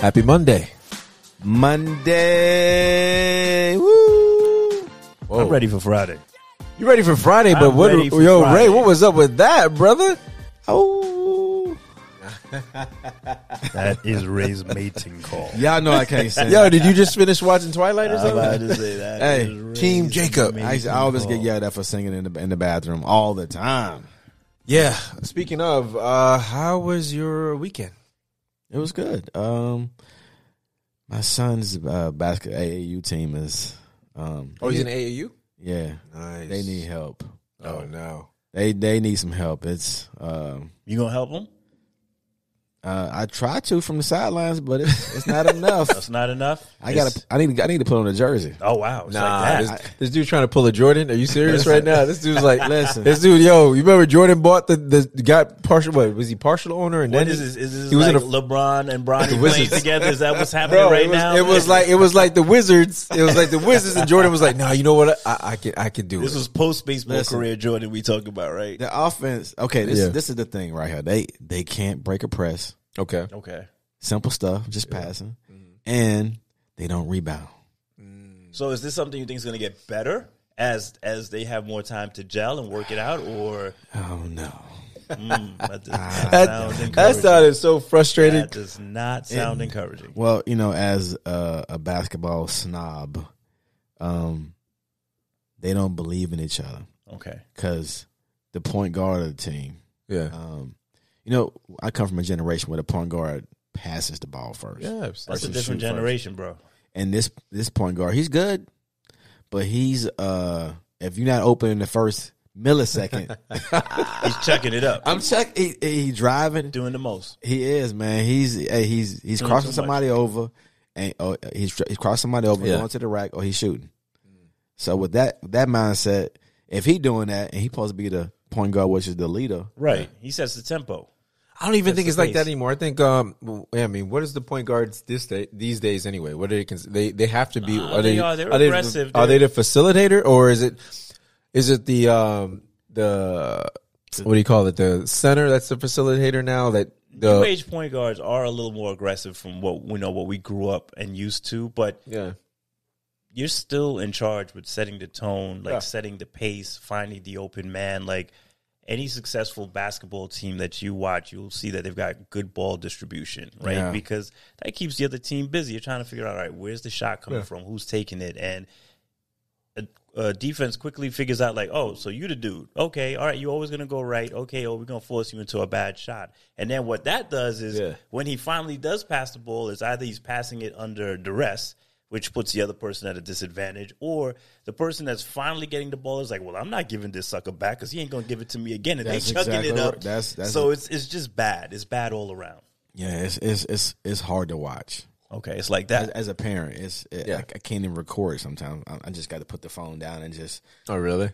Happy Monday. Monday. Woo. Whoa. I'm ready for Friday. You ready for Friday? But I'm what? ready for yo, Friday. Ray, what was up with that, brother? Oh. That is Ray's mating call. Y'all know I can't say. Yo, did you just finish watching Twilight or I'm something? about to say that. Hey, Team Jacob. I, I mating always get yelled at for singing in the in the bathroom all the time. Yeah. Speaking of, uh, how was your weekend? It was good. Um, my son's uh, basket AAU team is. Um, Oh, he's in AAU. yeah, Nice. they need help. Oh no. They they need some help. It's um, You gonna help him? Uh, I try to from the sidelines, but it's, it's not enough. That's not enough. I got to I need to, I need to put on a jersey. Oh wow, it's Nah, like this, that. this dude trying to pull a Jordan. Are you serious right now? This dude's like, Listen. this dude, yo, you remember Jordan bought the the got partial? What was he partial owner? And What then is this? Is this he was in a- LeBron and Bronny playing together? Is that what's happening Bro, right it was, now? it was like it was like the Wizards. It was like the Wizards, and Jordan was like, "No, you know what? I, I can I can do this it." was post baseball career Jordan we talking about, right? The offense. Okay, this Yeah. this is the thing right here. They they can't break a press. Okay. Okay. Simple stuff, just passing, Mm-hmm. and they don't rebound. So is this something you think is going to get better as as they have more time to gel and work it out, or Oh no. mm, that does That, that sounded so frustrating. That does not sound encouraging. Well, you know, as a, a basketball snob, um, they don't believe in each other Okay. because the point guard of the team. Yeah. Um, you know, I come from a generation where the point guard passes the ball first. Yeah. That's a different shoot first. generation, bro. and this this point guard, he's good, but he's uh, if you're not open in the first millisecond, He's checking it up, I'm check. He, he driving. doing the most. He is man. He's hey, he's he's Doing crossing too somebody over, and oh, he's he's crossing somebody over, Yeah. going to the rack, or he's shooting. So with that that mindset, if he doing that, and he supposed to be the point guard, which is the leader, Right. He sets the tempo. I don't even That's think it's like that anymore. I think, um, I mean, what is the point guards this day, these days anyway? What are they? cons- They they have to be. Nah, are they they? are. They're they aggressive. Are they the facilitator or is it? Is it the um the what do you call it? The center that's the facilitator now. That New the age point guards are a little more aggressive from what we know, what we grew up and used to, but yeah you're still in charge with setting the tone, like Yeah. setting the pace, finding the open man. Like any successful basketball team that you watch, you'll see that they've got good ball distribution, right? Yeah. Because that keeps the other team busy. You're trying to figure out, all right, where's the shot coming Yeah. from? Who's taking it? And a, a defense quickly figures out, like, oh, so you the dude. Okay, all right, you're always going to go right. Okay, oh, we're going to force you into a bad shot. And then what that does is Yeah. when he finally does pass the ball, is either he's passing it under duress, which puts the other person at a disadvantage, or the person that's finally getting the ball is like, "Well, I'm not giving this sucker back because he ain't gonna give it to me again." And That's they chucking exactly it up. right. That's- that's so it. it's it's just bad. It's bad all around. yeah, it's it's it's it's hard to watch. Okay, it's like that. as a parent, it's it, Yeah. I, I can't even record sometimes. I, I just got to put the phone down and just oh really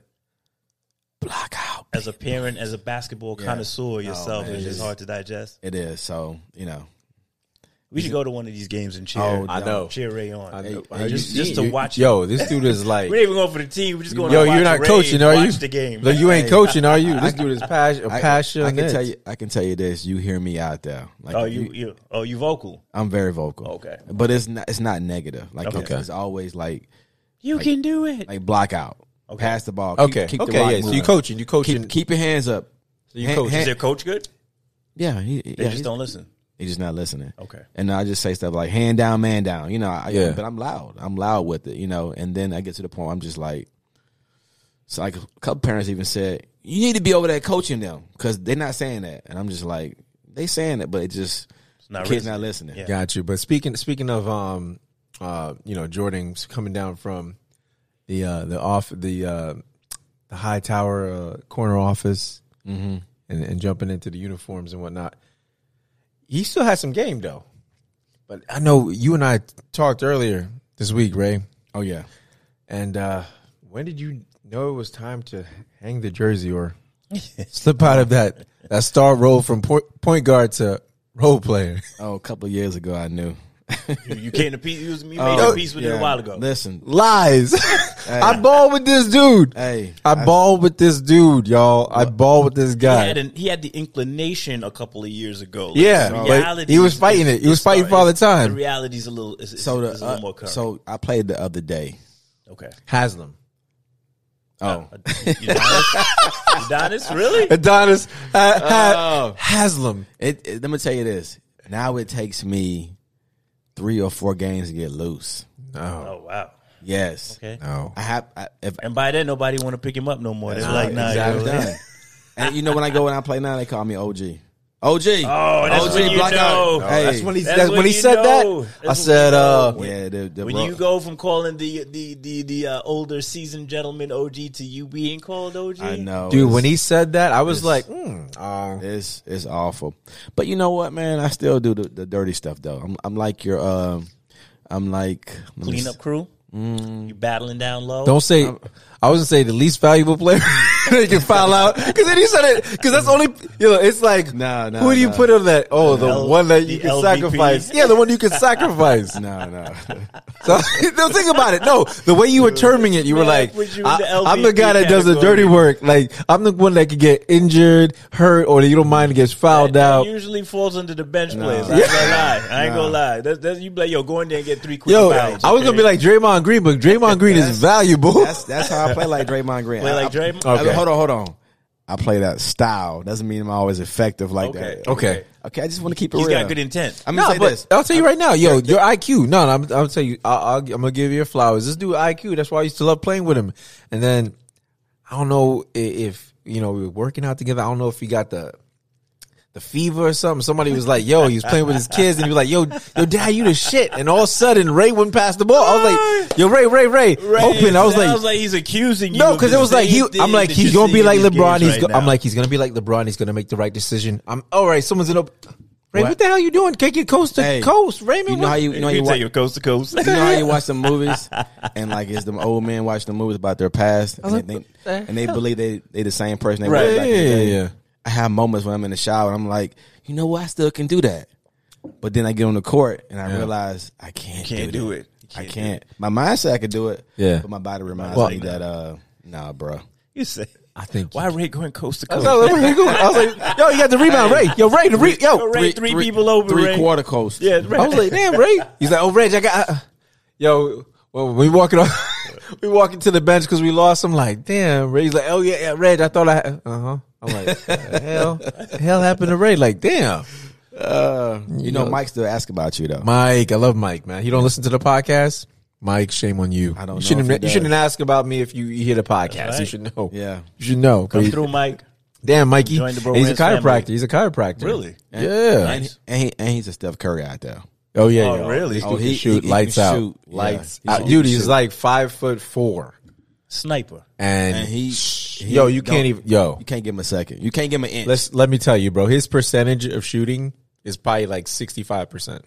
block out. As a parent, as a basketball Yeah. connoisseur oh, yourself, man, it's just it's- hard to digest. It is so you know. We should go to one of these games and cheer. Oh, I know. cheer Ray on. I Hey, know. hey, Are just- just to watch Yo, this dude is like. we ain't even going for the team. We're just going. Yo, to watch you're not Ray coaching, are watch you? The game. Like, you ain't coaching, are you? This dude is passion, I, passionate. I can tell you. I can tell you this. You hear me out there. Like oh, if you, you oh you vocal. I'm very vocal. Okay. but it's not. It's not negative. Like it's, Okay. it's always like You can do it. like block out, Okay. pass the ball. Keep, Okay, keep the okay, rock yeah. So you moving. coaching, you coaching. Keep, keep your hands up. so you coach. Is their coach good? Yeah, he, They yeah. just don't listen. He's just not listening. Okay. And I just say stuff like hand down, man down. You know, I, Yeah. but I'm loud. I'm loud with it, you know. And then I get to the point where I'm just like, so like a couple parents even said, you need to be over there coaching them because they're not saying that. And I'm just like, they saying it, but it just, It's not kids listening. not listening. Yeah. Got you. But speaking speaking of um uh you know Jordan's coming down from the uh the off the uh the high tower uh, corner office Mm-hmm. and, and jumping into the uniforms and whatnot. He still has some game though. But I know you and I talked earlier this week, Ray. Oh, yeah. And uh when did you know it was time to hang the jersey or slip out of that that star role from point, point guard to role player? Oh, a couple of years ago, I knew. You, you came to peace. You, was, you Oh, made a peace with it yeah. a while ago. Listen, Lies. I ball with this dude. Hey, I I- ball with this dude, y'all. I ball with this He guy. had, an, he had the inclination a couple of years ago. Like, Yeah, reality he was fighting it. He was fighting for all the time. The reality's a little, is, is, So is the a little uh, more current. so I played the other day. okay. Haslem. Oh, Adonis Udonis? Really? Adonis ha, ha, Oh. Haslem. it, it- let me tell you this. Now it takes me three or four games to get loose. No, oh, oh wow. Yes. Okay. no. I have. I, if And by then, nobody want to pick him up no more. They're That's like, right, nah, exactly. yo. I'm done. and you know when I go and I play now, they call me OG. OG. Oh, that's when you block know. Hey, That's when he That's that's when when he said know. that. That's I said, uh, know. yeah, the, the When bro- you go from calling the the the the uh, older seasoned gentleman OG to you being called OG, I know, dude, when he said that, I was like, mm, oh. It's it's awful. But you know what, man? I still do the, the dirty stuff though. I'm I'm like your um I'm like let cleanup s- crew. You battling down low. Don't say. I was gonna say the least valuable player. they can foul out because then he said it because that's only you know. It's like Nah, nah, who do you nah. put on that? Oh, the L- one that you can LVP. sacrifice. Yeah, the one you can sacrifice. No, no. So no, think about it. No, the way you were terming it, you were like, I, am the guy that does the dirty work. Like I'm the one that could get injured, hurt, or you don't mind gets fouled that, that out. usually falls under the bench No. players. I ain't gonna lie. I ain't No. gonna lie. That's, that's, you like, yo, go in there and get three quick Yo, fouls. I was gonna be like Draymond Green, but Draymond Green is valuable. That's that's how I play like Draymond Green. Play I- like I- Draymond? I- Okay. hold on, hold on. I play that style. Doesn't mean I'm always effective like Okay. that. Okay. Okay, I just want to keep it he's real. got good intent. I'm No, gonna say but this. I'll tell you right now, yo, your IQ. No, no I'm, I'll tell you. I'll, I'll, I'm gonna give you your flowers. This dude IQ. That's why I used to love playing with him. And then I don't know i- if you know we were working out together. I don't know if he got the the fever or something. Somebody was like, "Yo," he was playing with his kids, and he was like, "Yo, yo, dad, you the shit." And all of a sudden, Ray wouldn't pass the ball. I was like, "Yo, Ray, Ray, Ray, Right, open." I was it like, sounds like he's accusing you. no, because it was like he. I'm like he's gonna be like LeBron. games He's. right Go, I'm like he's gonna be like LeBron. He's gonna make the right decision. I'm all right. Someone's in a. Ray, what, What? the hell you doing? Kick it coast to Hey, coast, Raymond. You know what- how you, you know you you take watch, your coast to coast. you know how you watch the movies and like it's the old men watch the movies about their past and, like, they, the and they believe they they the same person they Right. were back in the Yeah, yeah, yeah. I have moments when I'm in the shower and I'm like, you know what, I still can do that. But then I get on the court and I Yeah. realize I can't, can't do, do that. it. You I can't can't. My mind said I could do it. Yeah. But my body reminds Well- me that uh nah, bro. You say, I think. why Ray going coast to I was, coast? like, I was like, yo, you got the rebound, Ray. Yo, Ray, the re- yo. Ray, three people over, three Ray. quarter coast. Yeah, Ray. I was like, damn, Ray. He's like, oh, Reg, I got. Uh, yo, well, we walking on, we walking to the bench because we lost. I'm like, damn, Ray's like, oh yeah, yeah, Reg. I thought I. Uh huh. I'm like, the hell, the hell happened to Ray? Like, damn. Uh, you know, know- Mike still ask about you though. Mike, I love Mike, man. He don't listen to the podcast. Mike, shame on you. I don't You shouldn't. if he You shouldn't ask about me if you, you hear the podcast. That's You should know. Yeah. You should know. Come he- through, Mike. Damn, Mikey. The He's a Rams family. chiropractor. He's a chiropractor. Really? And, Yeah. And, he- and, he, and he's a Steph Curry out there. Oh yeah. Oh, yo. really? Oh, dude can he- shoot he- he lights can out. shoot. Yeah. Lights He's- out. Dude, he's shoot. like five foot four, Sniper. and, And he, yo, you can't even yo. You can't give him a second. You can't give him an inch. Let's let me tell you, bro. His percentage of shooting is probably like sixty five percent,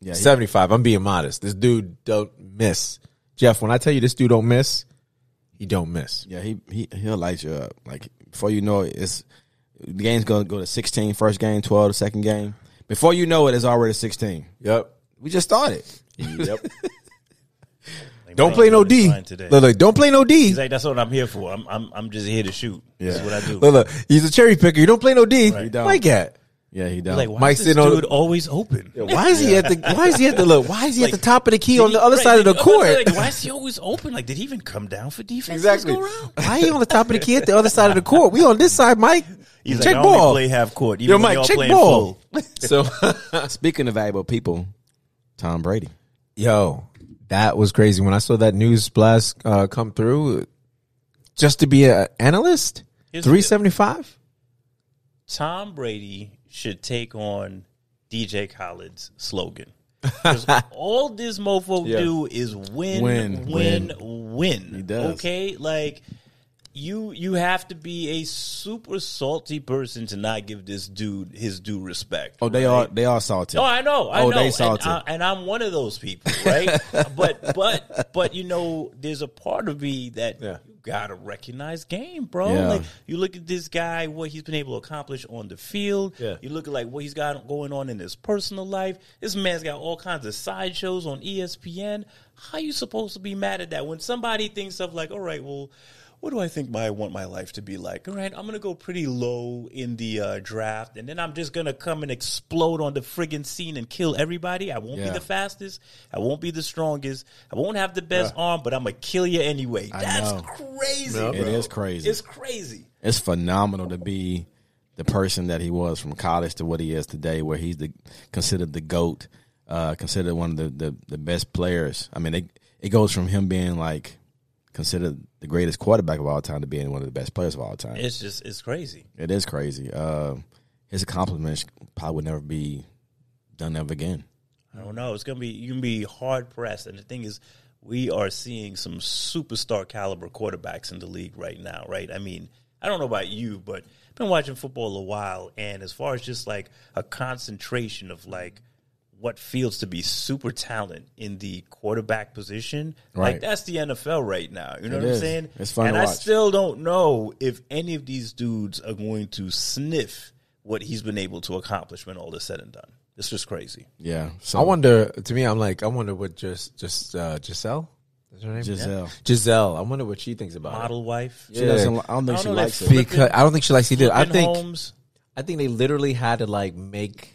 yeah, seventy five. I'm being modest. This dude don't miss. Jeff, when I tell you this dude don't miss, he don't miss. yeah, he he he'll light you up. Like before you know it, it's the game's gonna go to 16 first game, 12 the second game. Before you know it, it's already 16. Yep. We just started. Yep. Like, don't Mike play no D. Today. Look, look, don't play no D. He's like, that's what I'm here for. I'm, I'm, I'm just here to shoot. That's what I do. Look, look, he's a cherry picker. You don't play no D. Right. You. Mike at. Yeah, he He's done. like, why Mike's is this sitting on- dude always open? Why is he at the? Why is he at the look? Why is he at the top of the key Did on he- the other right, side of the did- I was court? like, why is he always open? Like, did he even come down for defense? Exactly. This go round? Why are you on the top of the key at the other side of the court? We on this side, Mike. He's check like, I only ball. play half court. Even Yo, when Mike, check playing ball. full. So, Speaking of valuable people, Tom Brady. yo, that was crazy when I saw that news blast uh, come through. Just to be an analyst, three seventy five. Tom Brady should take on DJ Khaled's slogan. all this mofo Yeah. do is win, Win, win, win, He does. Okay, like you you have to be a super salty person to not give this dude his due respect. Oh, they right? are they are salty. No, I know. I Oh, know. they and, salty. I, and I'm one of those people, right? but but but you know, there's a part of me that Yeah. you gotta recognize game, bro. Yeah. Like you look at this guy, what he's been able to accomplish on the field. Yeah. You look at like what he's got going on in his personal life. This man's got all kinds of sideshows on ESPN. How you supposed to be mad at that when somebody thinks of like, all right, well. What do I think my, I want my life to be like? All right, I'm gonna go pretty low in the uh, draft, and then I'm just gonna come and explode on the friggin' scene and kill everybody. I won't Yeah. be the fastest. I won't be the strongest. I won't have the best arm, but I'm gonna kill you anyway. That's know. crazy. No. It is crazy. It's crazy. it's phenomenal to be the person that he was from college to what he is today, where he's the considered the goat, uh, considered one of the, the, the best players. I mean, it it goes from him being like considered the greatest quarterback of all time to being one of the best players of all time. It's just it's crazy. It is crazy. Uh, his accomplishments probably would never be done ever again. I don't know. It's gonna be you can be hard pressed, and the thing is, we are seeing some superstar caliber quarterbacks in the league right now. Right? I mean, I don't know about you, but I've been watching football a while, and as far as just like a concentration of like what feels to be super talent in the quarterback position, Right. like that's the NFL right now. You know It what I'm saying? It's fun and to I watch. still don't know if any of these dudes are going to sniff what he's been able to accomplish when all is said and done. It's just crazy. Yeah. So I wonder. To me, I'm like, I wonder what just just uh, Gisele. Is her name Gisele. Gisele. I wonder what she thinks about Model wife. She Yeah. doesn't. I don't think I she don't know likes it. it because I don't think she likes either. I think homes. I think they literally had to like make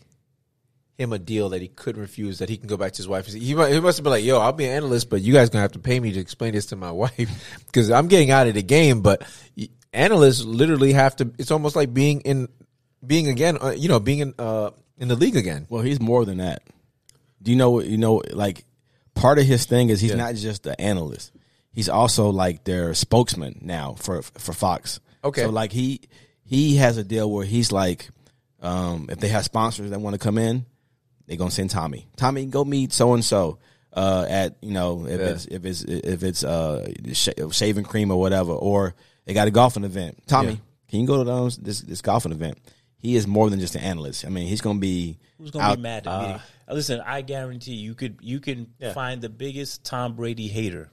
him a deal that he couldn't refuse. That he can go back to his wife. He mu- he must have been like, "Yo, I'll be an analyst, but you guys gonna have to pay me to explain this to my wife because I'm getting out of the game." But analysts literally have to. It's almost like being in, being again, uh, you know, being in uh, in the league again. Well, he's more than that. Do you know? what You know, like part of his thing is he's Yeah. not just the analyst. He's also like their spokesman now for for Fox. Okay. So like he he has a deal where he's like, um, if they have sponsors that want to come in, they're gonna send Tommy. Tommy, go meet so and so at you know if Yeah. it's if it's if it's uh sh- shaving cream or whatever, or they got a golfing event. Tommy, Yeah. can you go to those, this this golfing event? He is more than just an analyst. I mean, he's gonna be Who's gonna out- be mad at me? Uh, Listen, I guarantee you could you can find the biggest Tom Brady hater,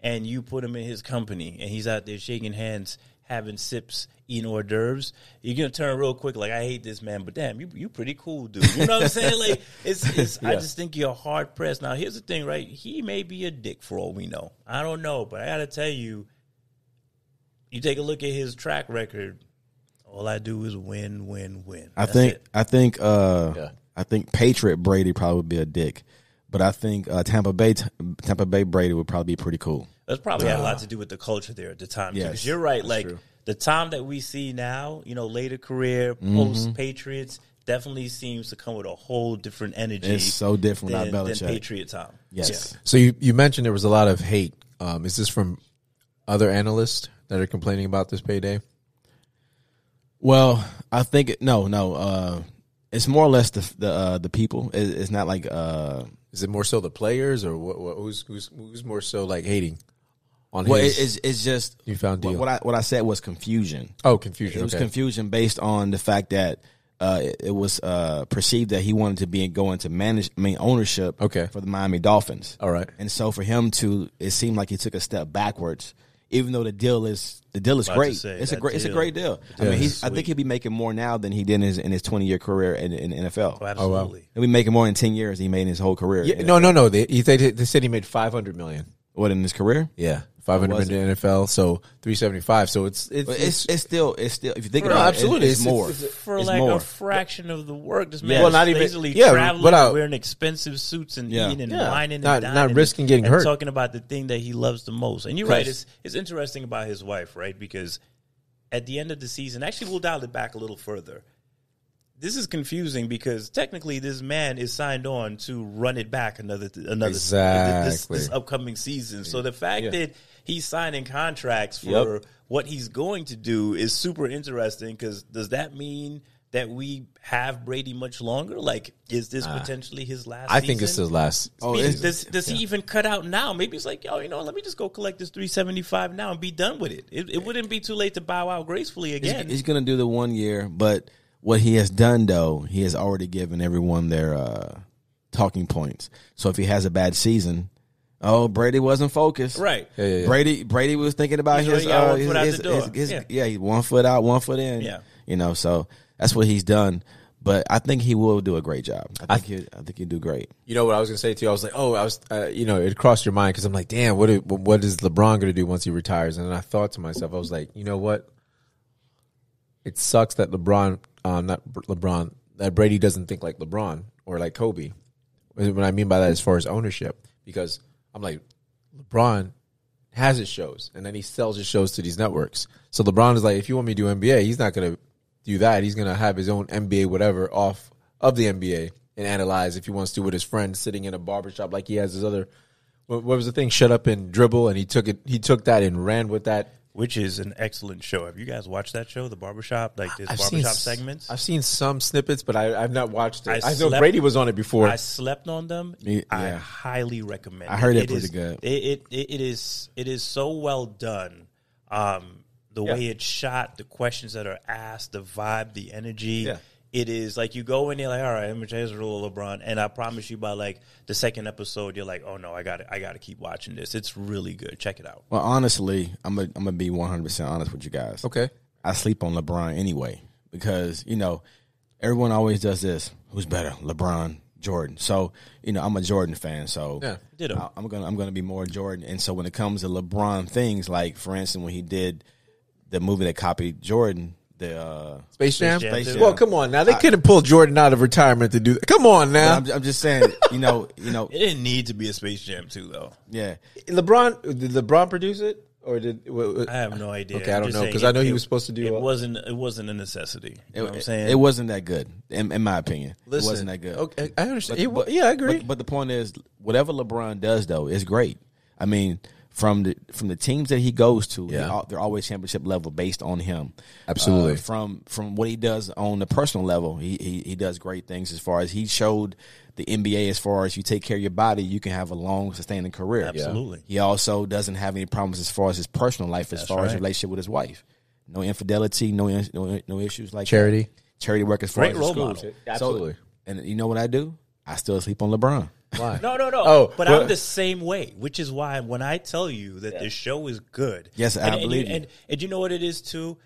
and you put him in his company, and he's out there shaking hands, having sips, eating hors d'oeuvres. You're gonna turn real quick, like I hate this man, but damn, you you pretty cool, dude. You know what I'm saying? Like it's, it's I just think you're hard pressed. Now here's the thing, right? He may be a dick for all we know. I don't know, but I gotta tell you, you take a look at his track record. All I do is win, win, win. I That's think it. I think uh Yeah. I think Patriot Brady probably would be a dick, but I think uh, Tampa Bay Tampa Bay Brady would probably be pretty cool. That's probably had a lot to do with the culture there at the time. Yes, Because you're right. Like true. the time that we see now, you know, later career, Mm-hmm. post Patriots, definitely seems to come with a whole different energy. It's so different than, without than Patriot time. Yes, So you you mentioned there was a lot of hate. Um, is this from other analysts that are complaining about this payday? Well, I think it, no, no. Uh, it's more or less the the uh, the people. It, it's not like uh, Is it more so the players, or what, what, who's who's who's more so like hating on well, his it, it's it's just you found deal? what I what I said was confusion. oh, confusion. It was okay. confusion based on the fact that uh, it, it was uh, perceived that he wanted to be go into manage, I mean ownership Okay. for the Miami Dolphins. All right. and so for him to, it seemed like he took a step backwards, even though the deal is the deal is great. say, it's a that great, it's a deal- great deal. I mean, he's, I think he'll be making more now than he did in his in his twenty year career in, in the NFL. Oh, absolutely. He'll be making more in ten years than he made in his whole career. Yeah, in- no, no, no. They he- they, they said he made five hundred million. What in his career? Yeah, five hundred was million in NFL. So three seventy five. So it's it's, But it's it's still it's still if you think No, about absolutely. it, it's, It's- more. it's- For It's like more. a fraction of the work, this Yeah. man Well, not even- lazily yeah, traveling, without- wearing expensive suits and Yeah. eating and Yeah. whining Not- and not dining risking and, getting and hurt. talking about the thing that he loves the most. And you're right. It's it's interesting about his wife, right? Because at the end of the season, actually, we'll dial it back a little further. This is confusing because technically, this man is signed on to run it back another another this, Exactly. this upcoming season. So the fact Yeah. that he's signing contracts for Yep. what he's going to do is super interesting because does that mean that we have Brady much longer? Like, is this ah. potentially his last? I think it's his last. Oh, I mean, it's- does does he even cut out now? Maybe it's like, yo, you know, let me just go collect this three seventy five now and be done with it. it. It wouldn't be too late to bow out gracefully He's, again. he's going to do the one year, but what he has done though, he has already given everyone their uh, talking points. So if he has a bad season, oh Brady wasn't focused, right. Yeah, yeah, yeah. Brady Brady was thinking about He's his, uh, his, his- his- his- Yeah. yeah, one foot out, one foot in. Yeah. you know, so that's what he's done. But I think he will do a great job. I think he, I think he'll do great. You know what I was gonna say to you? I was like, oh, I was, uh, you know, it crossed your mind because I'm like, damn, what what is LeBron gonna do once he retires? And then I thought to myself, I was like, you know what? It sucks that LeBron, uh, not LeBron, that Brady doesn't think like LeBron or like Kobe. What I mean by that, as far as ownership, because I'm like, LeBron has his shows and then he sells his shows to these networks. So LeBron is like, if you want me to do NBA, he's not gonna do that. He's gonna have his own NBA whatever off of the NBA and analyze if he wants to with his friends sitting in a barbershop like he has his other. What, what was the thing? Shut up and dribble, and he took it. He took that and ran with that. Which is an excellent show. Have you guys watched that show, The Barbershop? Like this I've barbershop s- segments? I've seen some snippets, but I, I've not watched it. I I, know Brady was on it before. I slept on them. Yeah. I highly recommend. I heard it It pretty is- good. It, it it it is it is so well done. Um, the Yeah. way it's shot, the questions that are asked, the vibe, the energy. Yeah. It is like you go in there like, all right, I'm gonna change the rule of LeBron, and I promise you by like the second episode, you're like, oh no, I got to I got to keep watching this. It's really good. Check it out. Well, honestly, I'm gonna I'm gonna be 100 percent honest with you guys. okay. I sleep on LeBron anyway because you know everyone always does this. Who's better, LeBron, Jordan? So you know I'm a Jordan fan. So Yeah. Ditto. I- I'm gonna I'm gonna be more Jordan. And so when it comes to LeBron things, like for instance when he did the movie that copied Jordan, the uh, Space Jam. Jam Space. Jam. Well, come on now. They couldn't pull Jordan out of retirement to do that. Come on now. I'm, I'm just saying, you know, you know, It didn't need to be a Space Jam too, though. yeah. LeBron did LeBron produce it or did? I have no idea. Okay, I I'm don't just know, saying 'cause I it- know he was supposed to do It a- wasn't. It wasn't a necessity. You know what I'm saying? It wasn't that good, in, in my opinion. Listen, it wasn't that good. Okay, I understand. But- It wa- but- yeah, I agree. But, but the point is, whatever LeBron does, though, is great. I mean, from the from the teams that he goes to, Yeah. they al- they're always championship level based on him. Absolutely. Uh, from from what he does on the personal level, he, he he does great things. As far as he showed the NBA, as far as you take care of your body, you can have a long, sustaining career. Absolutely. He also doesn't have any problems as far as his personal life, as far as right. relationship with his wife. No infidelity, no in- no, no issues like that. Charity. charity work as far Great as role the model. Absolutely. So, and you know what I do? I still sleep on LeBron. Why? No, no, no. Oh, but well- I'm the same way, which is why when I tell you that this show is good, Yes, I and, and believe you, you. And, and you know what it is too.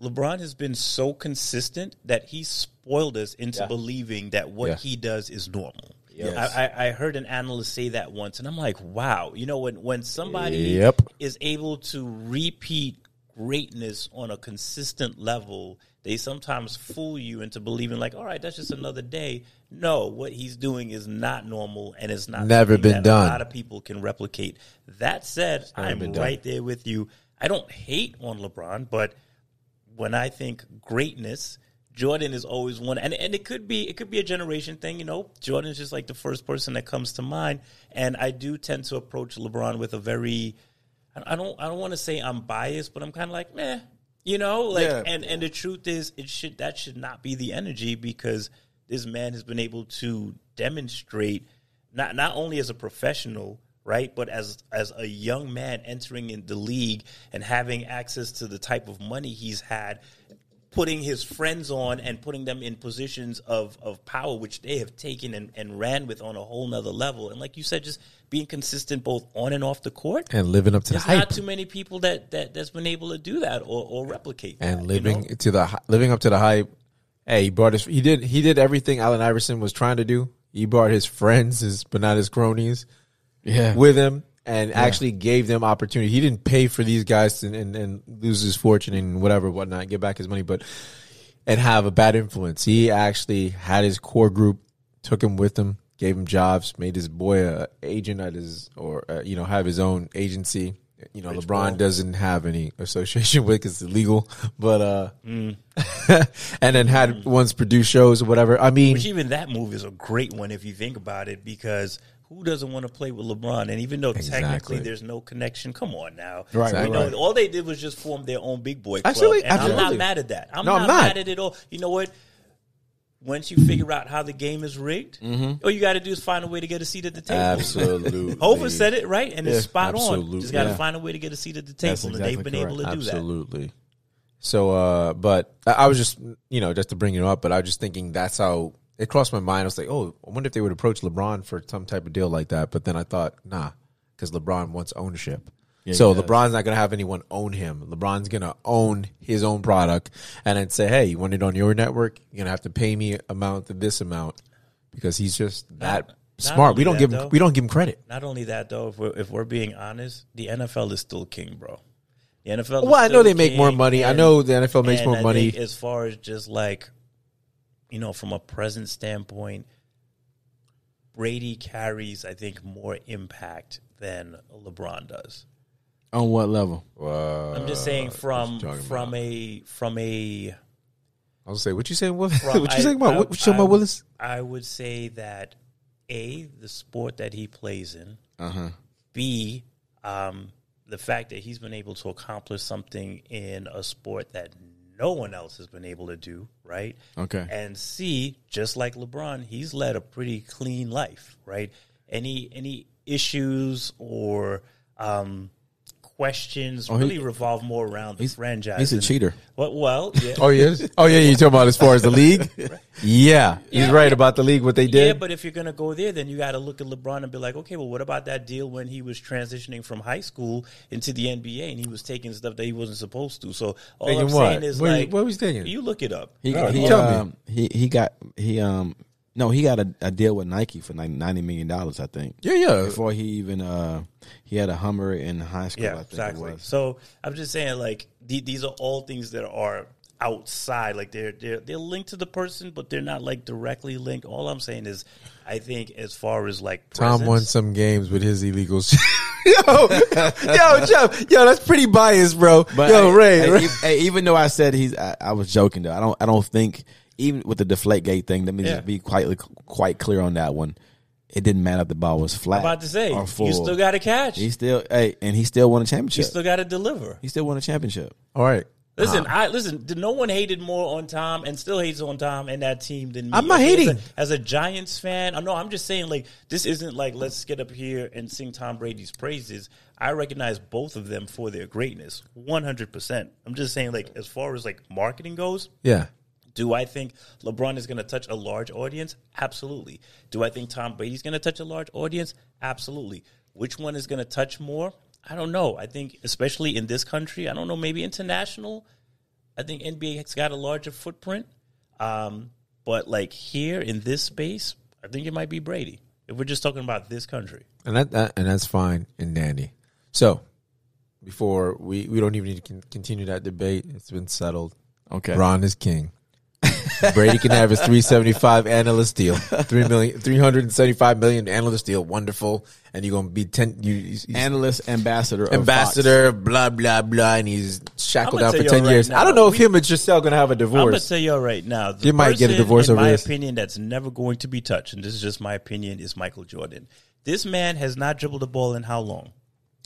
LeBron has been so consistent that he spoiled us into Yeah. believing that what Yeah. he does is normal. Yes. I, I, I heard an analyst say that once, and I'm like, wow. You know, when when somebody Yep. is able to repeat greatness on a consistent level, they sometimes fool you into believing like, all right, that's just another day. No, what he's doing is not normal and it's not Never been that done. A lot of people can replicate. That said, I'm right there with you. I don't hate on LeBron, but when I think greatness, Jordan is always one, and and it could be it could be a generation thing. You know, Jordan's just like the first person that comes to mind, and I do tend to approach LeBron with a very, I I don't I don't want to say I'm biased, but I'm kind of like, meh, you know, like, Yeah. and and the truth is, it should that should not be the energy because this man has been able to demonstrate not not only as a professional right but as as a young man entering in the league and having access to the type of money he's had putting his friends on and putting them in positions of of power which they have taken and, and ran with on a whole nother level and like you said just being consistent both on and off the court and living up to the there's hype not too many people that, that that's been able to do that or, or replicate that, and you living know? to the living up to the hype. Hey, he brought his. He did. He did everything Allen Iverson was trying to do. He brought his friends, his but not his cronies, Yeah. with him, and actually gave them opportunity. He didn't pay for these guys to, and, and lose his fortune and whatever, whatnot, get back his money, but and have a bad influence. He actually had his core group, took him with him, gave him jobs, made his boy a agent at his or uh, you know have his own agency. You know, LeBron doesn't have any association with because it's illegal, but uh, and then had once produced shows or whatever. I mean, Which even that move is a great one if you think about it, because who doesn't want to play with LeBron? And even though Exactly. technically there's no connection, come on now. Right, You know, all they did was just form their own big boy club. Absolutely, and I'm not mad at that. I'm No, not, I'm not. mad at it all. You know what? Once you figure out how the game is rigged, all you got to do is find a way to get a seat at the table. Absolutely. Hova said it right, and it's spot on. absolutely. Just got to Yeah. find a way to get a seat at the table, That's and they've been correct. able to do that. Absolutely. So, uh, but I I was just, you know, just to bring it up, but I was just thinking that's how it crossed my mind. I was like, oh, I wonder if they would approach LeBron for some type of deal like that. But then I thought, nah, because LeBron wants ownership. So he. LeBron's not going to have anyone own him. LeBron's going to own his own product and then say, hey, you want it on your network? You're going to have to pay me amount to this amount because he's just that not smart. We don't that, give him, though. we don't give him credit. Not only that, though, if we're, if we're being honest, the NFL is still king, bro. The NFL. is Well, I know they make more money. I know the NFL makes and more I money. as far as just like, you know, from a present standpoint, Brady carries, I think, more impact than LeBron does. On what level? I'm just saying from talking from a from a I was say, what you saying? What, from- what you I- saying about? I- what you talking I- about, Willis? I would say that a the sport that he plays in, Uh huh. B, um, the fact that he's been able to accomplish something in a sport that no one else has been able to do, right? Okay. And C, just like LeBron, he's led a pretty clean life, right? Any any issues or um, questions Oh, he- really revolve more around the franchise. He's a and- cheater. Well, well, yeah. Oh, he is? Oh, yeah, You're talking about as far as the league? Yeah, he's right about the league, what they did. Yeah, but if you're gonna go there, then you got to look at LeBron and be like, okay, well, what about that deal when he was transitioning from high school into the NBA and he was taking stuff that he wasn't supposed to? So all Taking I'm what? saying is What- like, what was he taking? You look it up. He Oh, he, tell me. um, he he got he um no he got a, a deal with Nike for like ninety million dollars I think yeah, yeah. before he even uh he had a Hummer in high school I Yeah, think exactly. it was. So I'm just saying, like the, these are all things that are outside. Like they're they're they're linked to the person, but they're not like directly linked. All I'm saying is, I think as far as like Tom won some games with his illegals. yo, yo, Jeff, yo, that's pretty biased, bro. But yo, hey, Ray, hey, Ray. hey, even though I said he's, I, I was joking though. I don't, I don't think even with the deflate gate thing. Let me Yeah. just be quite, quite clear on that one. It didn't matter if the ball was flat. I'm about to say, or full. you still got to catch. He still, hey, and he still won a You championship. still got to deliver. he still won a championship. All right. Listen, ah. I listen. Did no one hated more on Tom and still hates on Tom and that team than me? I'm not Okay, hating. As a, as a Giants fan, I know. I'm just saying, like, this isn't like let's get up here and sing Tom Brady's praises. I recognize both of them for their greatness, 100. percent I'm just saying, like, as far as like marketing goes, Yeah. Do I think LeBron is going to touch a large audience? Absolutely. Do I think Tom Brady's going to touch a large audience? Absolutely. Which one is going to touch more? I don't know. I think, especially in this country, I don't know, maybe international. I think NBA has got a larger footprint. Um, but like here in this space, I think it might be Brady. If we're just talking about this country. And that, that and that's fine and dandy. So, before we we don't even need to con- continue that debate. It's been settled. Okay. Ron is king. Brady can have his 375 analyst deal. 3 million 375 million analyst deal. Wonderful. And you're going to be 10 you he's- he's Analyst, ambassador, of ambassador blah blah blah and he's shackled out for 10 y'all right years. now, I don't know if him and Gisele going to have a divorce. I'm gonna divorce. tell y'all right now. The You might get a divorce in over my this. opinion, that's never going to be touched, and this is just my opinion, is Michael Jordan. This man has not dribbled the ball in how long?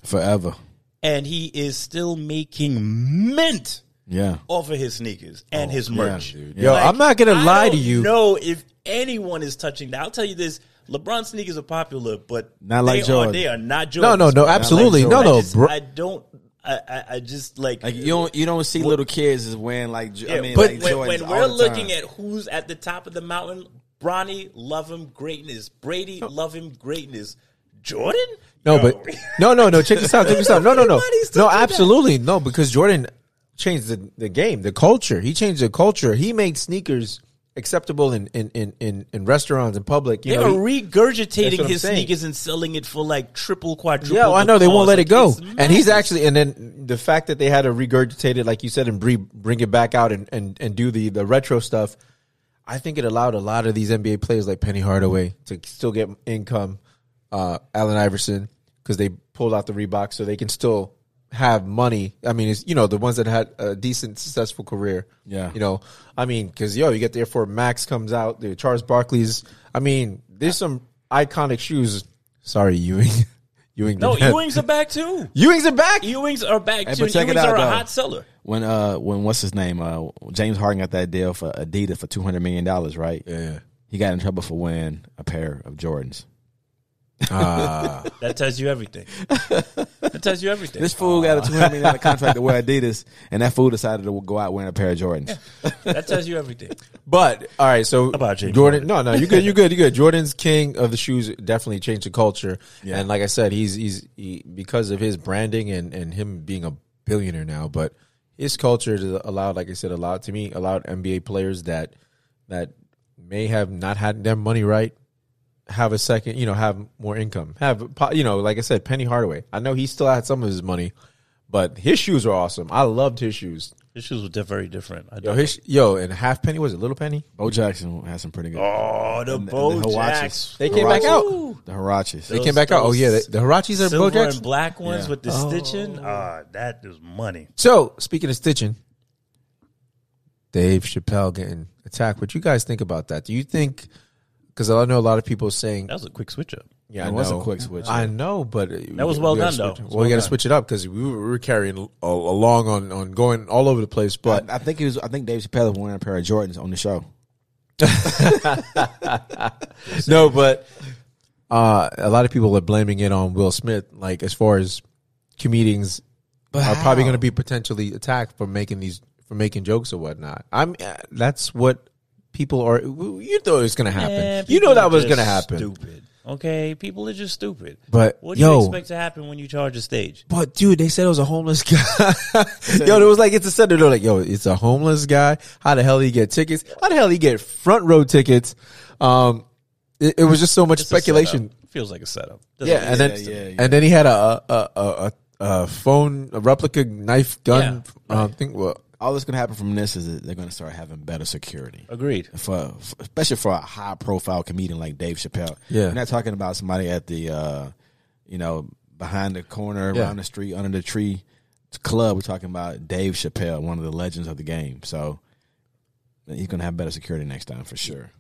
Forever. And he is still making mint Yeah. off of his sneakers and oh, his merch. dude. Yo, I'm not gonna I lie to you. know if anyone is touching that. I'll tell you this: LeBron sneakers are popular, but Not like they Jordan. Are, they are not Jordan. no, no, no, absolutely. like no, I no, just, bro. I don't. I, I, I just like Like you don't, you don't see little kids is wearing like, Yeah, I mean, but like when, when we're looking time. at who's at the top of the mountain, Bronny, love him, greatness. Brady, love him, greatness. Jordan? No, but no, no, no. Check this out. Check this out. No, no, no. No, absolutely no. Because Jordan changed the, the game, the culture. He changed the culture. He made sneakers acceptable in in in in, in restaurants in public. You They know, are he- regurgitating his saying. sneakers and selling it for like triple, quadruple. yeah, well, I know they won't let it go. And he's actually, and then the fact that they had to regurgitate it, like you said, and bring bring it back out and and and do the the retro stuff. I think it allowed a lot of these NBA players like Penny Hardaway to still get income. Uh, Allen Iverson because they pulled out the Reebok, so they can still have money. I mean, it's you know the ones that had a decent, successful career. Yeah. you know, I mean, because yo, you get there for Max comes out, the Charles Barkley's. I mean, there's some iconic shoes Sorry, Ewing. Ewing. No, didn't have- Ewings are back too. Ewing's are back. Ewings are back Hey, too. but check it Ewings out, are a though. hot seller. When uh when what's his name uh James Harden got that deal for Adidas for two hundred million dollars, right? Yeah, yeah. He got in trouble for wearing a pair of Jordans. Ah, That tells you everything. that tells you everything. This fool got a two hundred million dollar contract to wear Adidas, and that fool decided to go out wearing a pair of Jordans. that tells you everything. but all right. So about James Jordan? No, no, you good. You good. You good. Jordan's king of the shoes definitely changed the culture. Yeah. And like I said, he's he's he, because of his branding and and him being a billionaire now. But his culture has allowed, like I said, allowed to me allowed NBA players that that may have not had their money right have a second, you know, have more income. Have you know, like I said, Penny Hardaway. I know he still had some of his money, but his shoes are awesome. I loved his shoes. His shoes were very different. I Yo, his and and half penny was it little penny? Bo Jackson had some pretty good. oh, the And Bo and the Jacks. They came back out. The Huaraches. They Those- came back out. Oh yeah, the, the Huaraches are Silver Bo Jackson. and black ones Yeah. with the stitching. Ah, that is money. So speaking of stitching, Dave Chappelle getting attacked. What you guys think about that? Do you think? Because I know a lot of people saying, That was a quick switch up. yeah, It I was a know. quick switch. Up. I know, but that was well done, though. It was Well, well we got to done. switch it up because we were, we were carrying a- along on on going all over the place. But I, I think he was. I think Dave Chappelle was wearing a pair of Jordans on the show. no, but uh, a lot of people are blaming it on Will Smith. Like as far as comedians are probably going to be potentially attacked for making these for making jokes or whatnot. I'm uh, that's what people are. You thought it was going to happen. Man, you know that was going to happen. Stupid. Okay, people are just stupid. But What do you expect to happen when you charge a stage? but dude, they said it was a homeless guy. yo, it was like it's a center. They're like, yo, it's a homeless guy. How the hell he get tickets? How the hell he get front row tickets? Um, it, it was just so much It's speculation. Feels like a setup. Doesn't Yeah, and then Yeah, yeah, yeah. and then he had a a a, a, a phone, a replica knife gun. Yeah, uh, thing. Well, All that's going to happen from this is that they're going to start having better security. agreed. for, for- especially for a high profile comedian like Dave Chappelle. Yeah. We're not talking about somebody at the uh, you know, behind the corner, Yeah. around the street, under the tree club. We're talking about Dave Chappelle, one of the legends of the game. So he's gonna have better security next time for sure.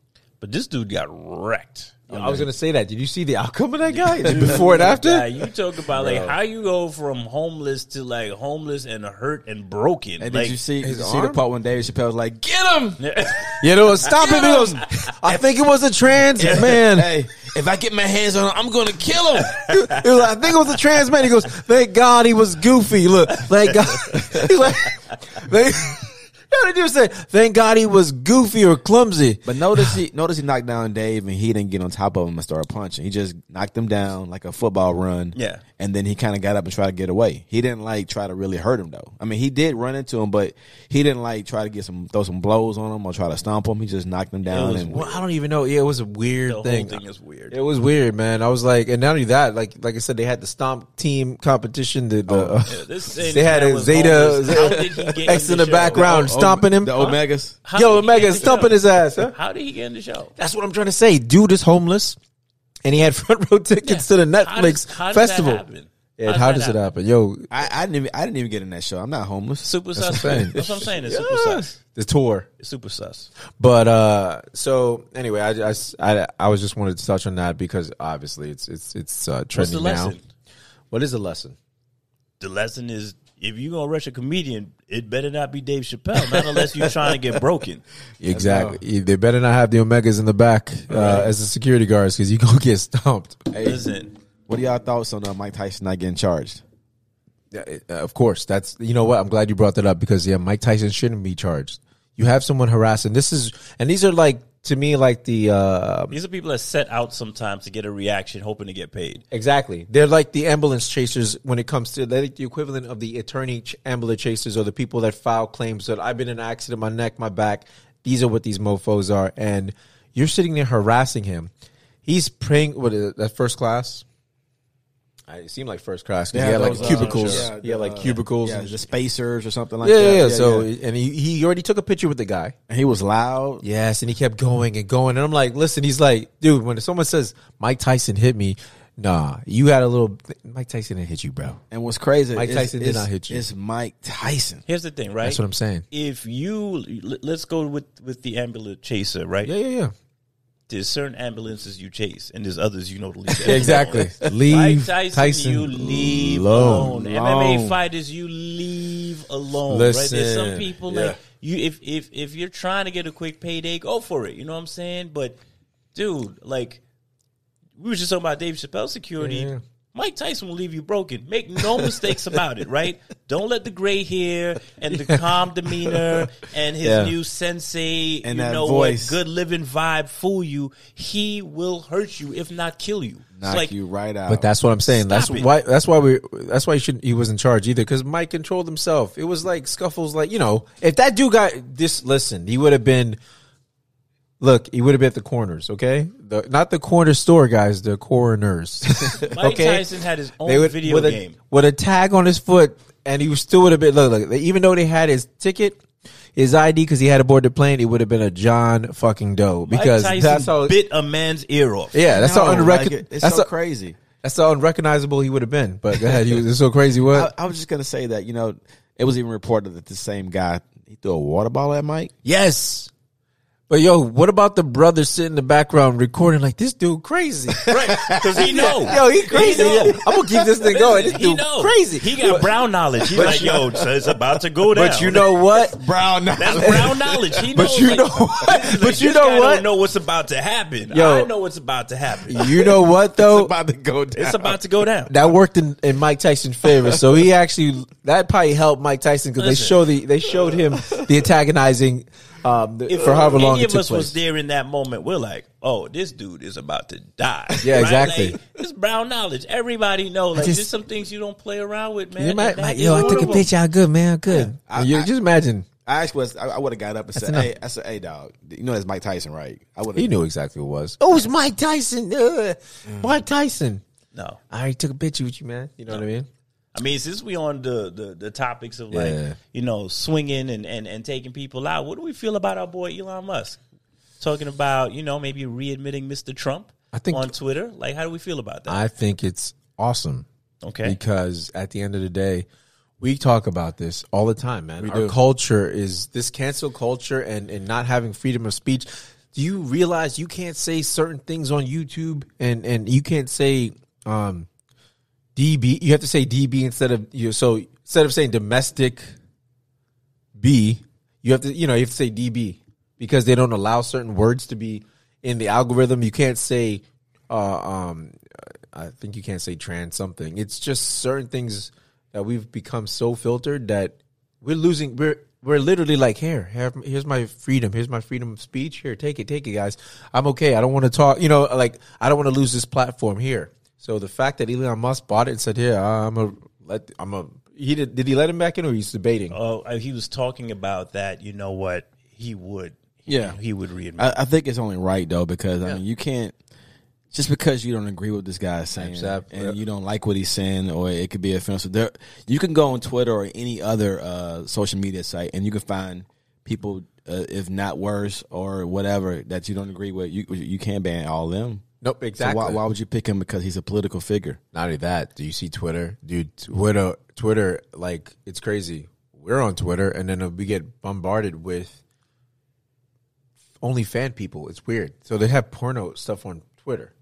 But this dude got wrecked. I was gonna say that. Did you see the outcome of that guy before and after? Yeah, you talk about like how you go from homeless to like homeless and hurt and broken. And like, did you see did his you see the part when Dave Chappelle was like, "Get him!" You know, stop him. He goes, I think it was a trans man. hey, if I get my hands on him, I'm gonna kill him. He was like, I think it was a trans man. He goes, thank God he was goofy. Look, thank God. He's like, they, how did you say? Thank God he was goofy or clumsy. But notice he notice he knocked down Dave and he didn't get on top of him and start punching. He just knocked him down like a football run. Yeah. And then he kind of got up and tried to get away. He didn't like try to really hurt him though. I mean, he did run into him, but he didn't like try to get some throw some blows on him or try to stomp him. He just knocked him down was and Well, I don't even know. Yeah, it was a weird the whole thing. thing is weird. It was weird, man. I was like, and not only that, like, like I said, they had the stomp team competition. The, the uh, Yeah, this they had a was Zeta, homeless. How did he get X in the the show? background, Oh, stomping him. the Omegas. How Yo, did he get Omega stomping his ass. Huh? How did he get in the show? That's what I'm trying to say. Dude is homeless, and he had front row tickets to the How Netflix does- how does festival. That happen? Yeah, how does that it happen? Yo, I, I didn't even I didn't even get in that show. I'm not homeless. Super That's sus. I'm saying. That's what I'm saying. It's super sus. the tour. It's super sus. But uh, so anyway, I, I, I, I was just wanted to touch on that because obviously it's it's it's uh, What's the trending now. lesson? What is the lesson? The lesson is if you're gonna rush a comedian, it better not be Dave Chappelle, not unless you're trying to get broken. Exactly. They better not have the Omegas in the back uh, as the security guards because you gonna get stomped. Hey, Listen, what are y'all thoughts on uh, Mike Tyson not getting charged? Yeah, it- uh, of course, that's you know what. I'm glad you brought that up because yeah, Mike Tyson shouldn't be charged. You have someone harassing. This is and these are like to me like the uh, these are people that set out sometimes to get a reaction, hoping to get paid. Exactly. They're like the ambulance chasers when it comes to they're like the equivalent of the attorney ch- ambulance chasers or the people that file claims that I've been in an accident, my neck, my back. These are what these mofos are. And you're sitting there harassing him. He's praying, what is it, that first class? I- It seemed like first class because he had like those, uh, cubicles. yeah, he had like uh, cubicles. Yeah, and the spacers or something like yeah, that. yeah, yeah. So, and he, he already took a picture with the guy. And he was loud. Yes, and he kept going and going. And I'm like, listen, he's like, dude, when someone says Mike Tyson hit me, nah, you had a little. Mike Tyson didn't hit you, bro. And what's crazy? Mike is- Tyson did not hit you. It's Mike Tyson. Here's the thing, right? That's what I'm saying. if you let's go with with the ambulance chaser, right? Yeah, yeah, yeah. There's certain ambulances you chase, and there's others you know to leave. Exactly. Leave Mike Tyson, Tyson you leave alone. alone. MMA fighters, you leave alone. right? There's some people yeah. like you. If if if you're trying to get a quick payday, go for it. You know what I'm saying? But dude, like we were just talking about Dave Chappelle security. Yeah. Mike Tyson will leave you broken. Make no mistakes about it, right? Don't let the gray hair and the calm demeanor and his Yeah. new sensei, And you that know voice. what, good living vibe fool you. He will hurt you, if not kill you. Knock like you right out. But that's what I'm saying. That's it. why. That's why we. That's why he shouldn't. He was in charge either because Mike controlled himself. It was like scuffles. Like you know, if that dude got this, listen, he would have been. Look, he would have been at the corners. Okay, the not the corner store guys, the coroners. Mike okay, Tyson had his own they would video with a, game. with a tag on his foot, and he still would have been. Look, look, even though they had his ticket. His ID because he had aboard the plane, it would have been a John fucking Doe because Mike Tyson that's how bit a man's ear off. yeah that's how unrecognizable. like it- it's that's so how- crazy. that's how unrecognizable he would have been. But go ahead, he was it's so crazy. What? I, I was just gonna say that you know it was even reported that the same guy he threw a water ball at Mike. yes. But yo, what about the brother sitting in the background recording like this dude crazy? Right, because he know. yo, he crazy. Yeah, I'm gonna keep this thing going. This he dude know. crazy. He got brown knowledge. He's like, yo, so it's about to go down. But you know what? Brown. That's brown knowledge. He knows, But you like- know what? like, But you know what? Don't know what's about to happen. Yo. I know what's about to happen. You know what though? about to go down. It's about to go down. that worked in, in Mike Tyson's favor. So he actually that probably helped Mike Tyson because they show the they showed him the antagonizing um, the, If for however long any it of took us place. was there in that moment, we're like, "Oh, this dude is about to die." Yeah, exactly. Like, it's brown knowledge. Everybody know. Like, just- there's some things you don't play around with, man. You might- and might- yo, I took a picture. I'm good, man. I'm good. I- you I- just imagine. I actually was. I, I would have got up and said, enough. "Hey, I said, hey, dog, you know that's Mike Tyson, right?" I would. He knew exactly what it was. Oh, it's Mike Tyson. Ugh. Mike Tyson. No, I already took a picture with you, man. You know what I mean? I mean, since we on the, the the topics of like Yeah. you know swinging and, and and taking people out, what do we feel about our boy Elon Musk talking about you know maybe readmitting Mr. Trump? I think- on Twitter, like, how do we feel about that? I think it's awesome okay, because at the end of the day, we talk about this all the time, man. Our do. culture is this cancel culture and, and not having freedom of speech. Do you realize you can't say certain things on YouTube and, and you can't say um, DB? You have to say DB instead of you. So instead of saying domestic B, you have to you know you have to say DB because they don't allow certain words to be in the algorithm. You can't say uh, um, I think you can't say trans something. It's just certain things that we've become so filtered that we're losing. We're we're literally like here, here here's my freedom. Here's my freedom of speech. Here, take it, take it, guys. I'm okay. I don't want to talk. You know, like I don't want to lose this platform here. So the fact that Elon Musk bought it and said, "Here, I'm a let I'm a," he did. Did he let him back in, or he's debating? Oh, uh, he was talking about that. You know what? He would. Yeah. he would readmit. I, I think it's only right though because I mean you can't just because you don't agree with this guy saying Exactly. and you don't like what he's saying or it could be offensive. There, you can go on Twitter or any other uh, social media site and you can find people, uh, if not worse or whatever, that you don't agree with. You you can't ban all of them. Nope, exactly. So why, why would you pick him because he's a political figure? Not only that, do you see Twitter, dude? Twitter, Twitter, like it's crazy. We're on Twitter, and then we get bombarded with only fan people. It's weird. So they have porno stuff on Twitter.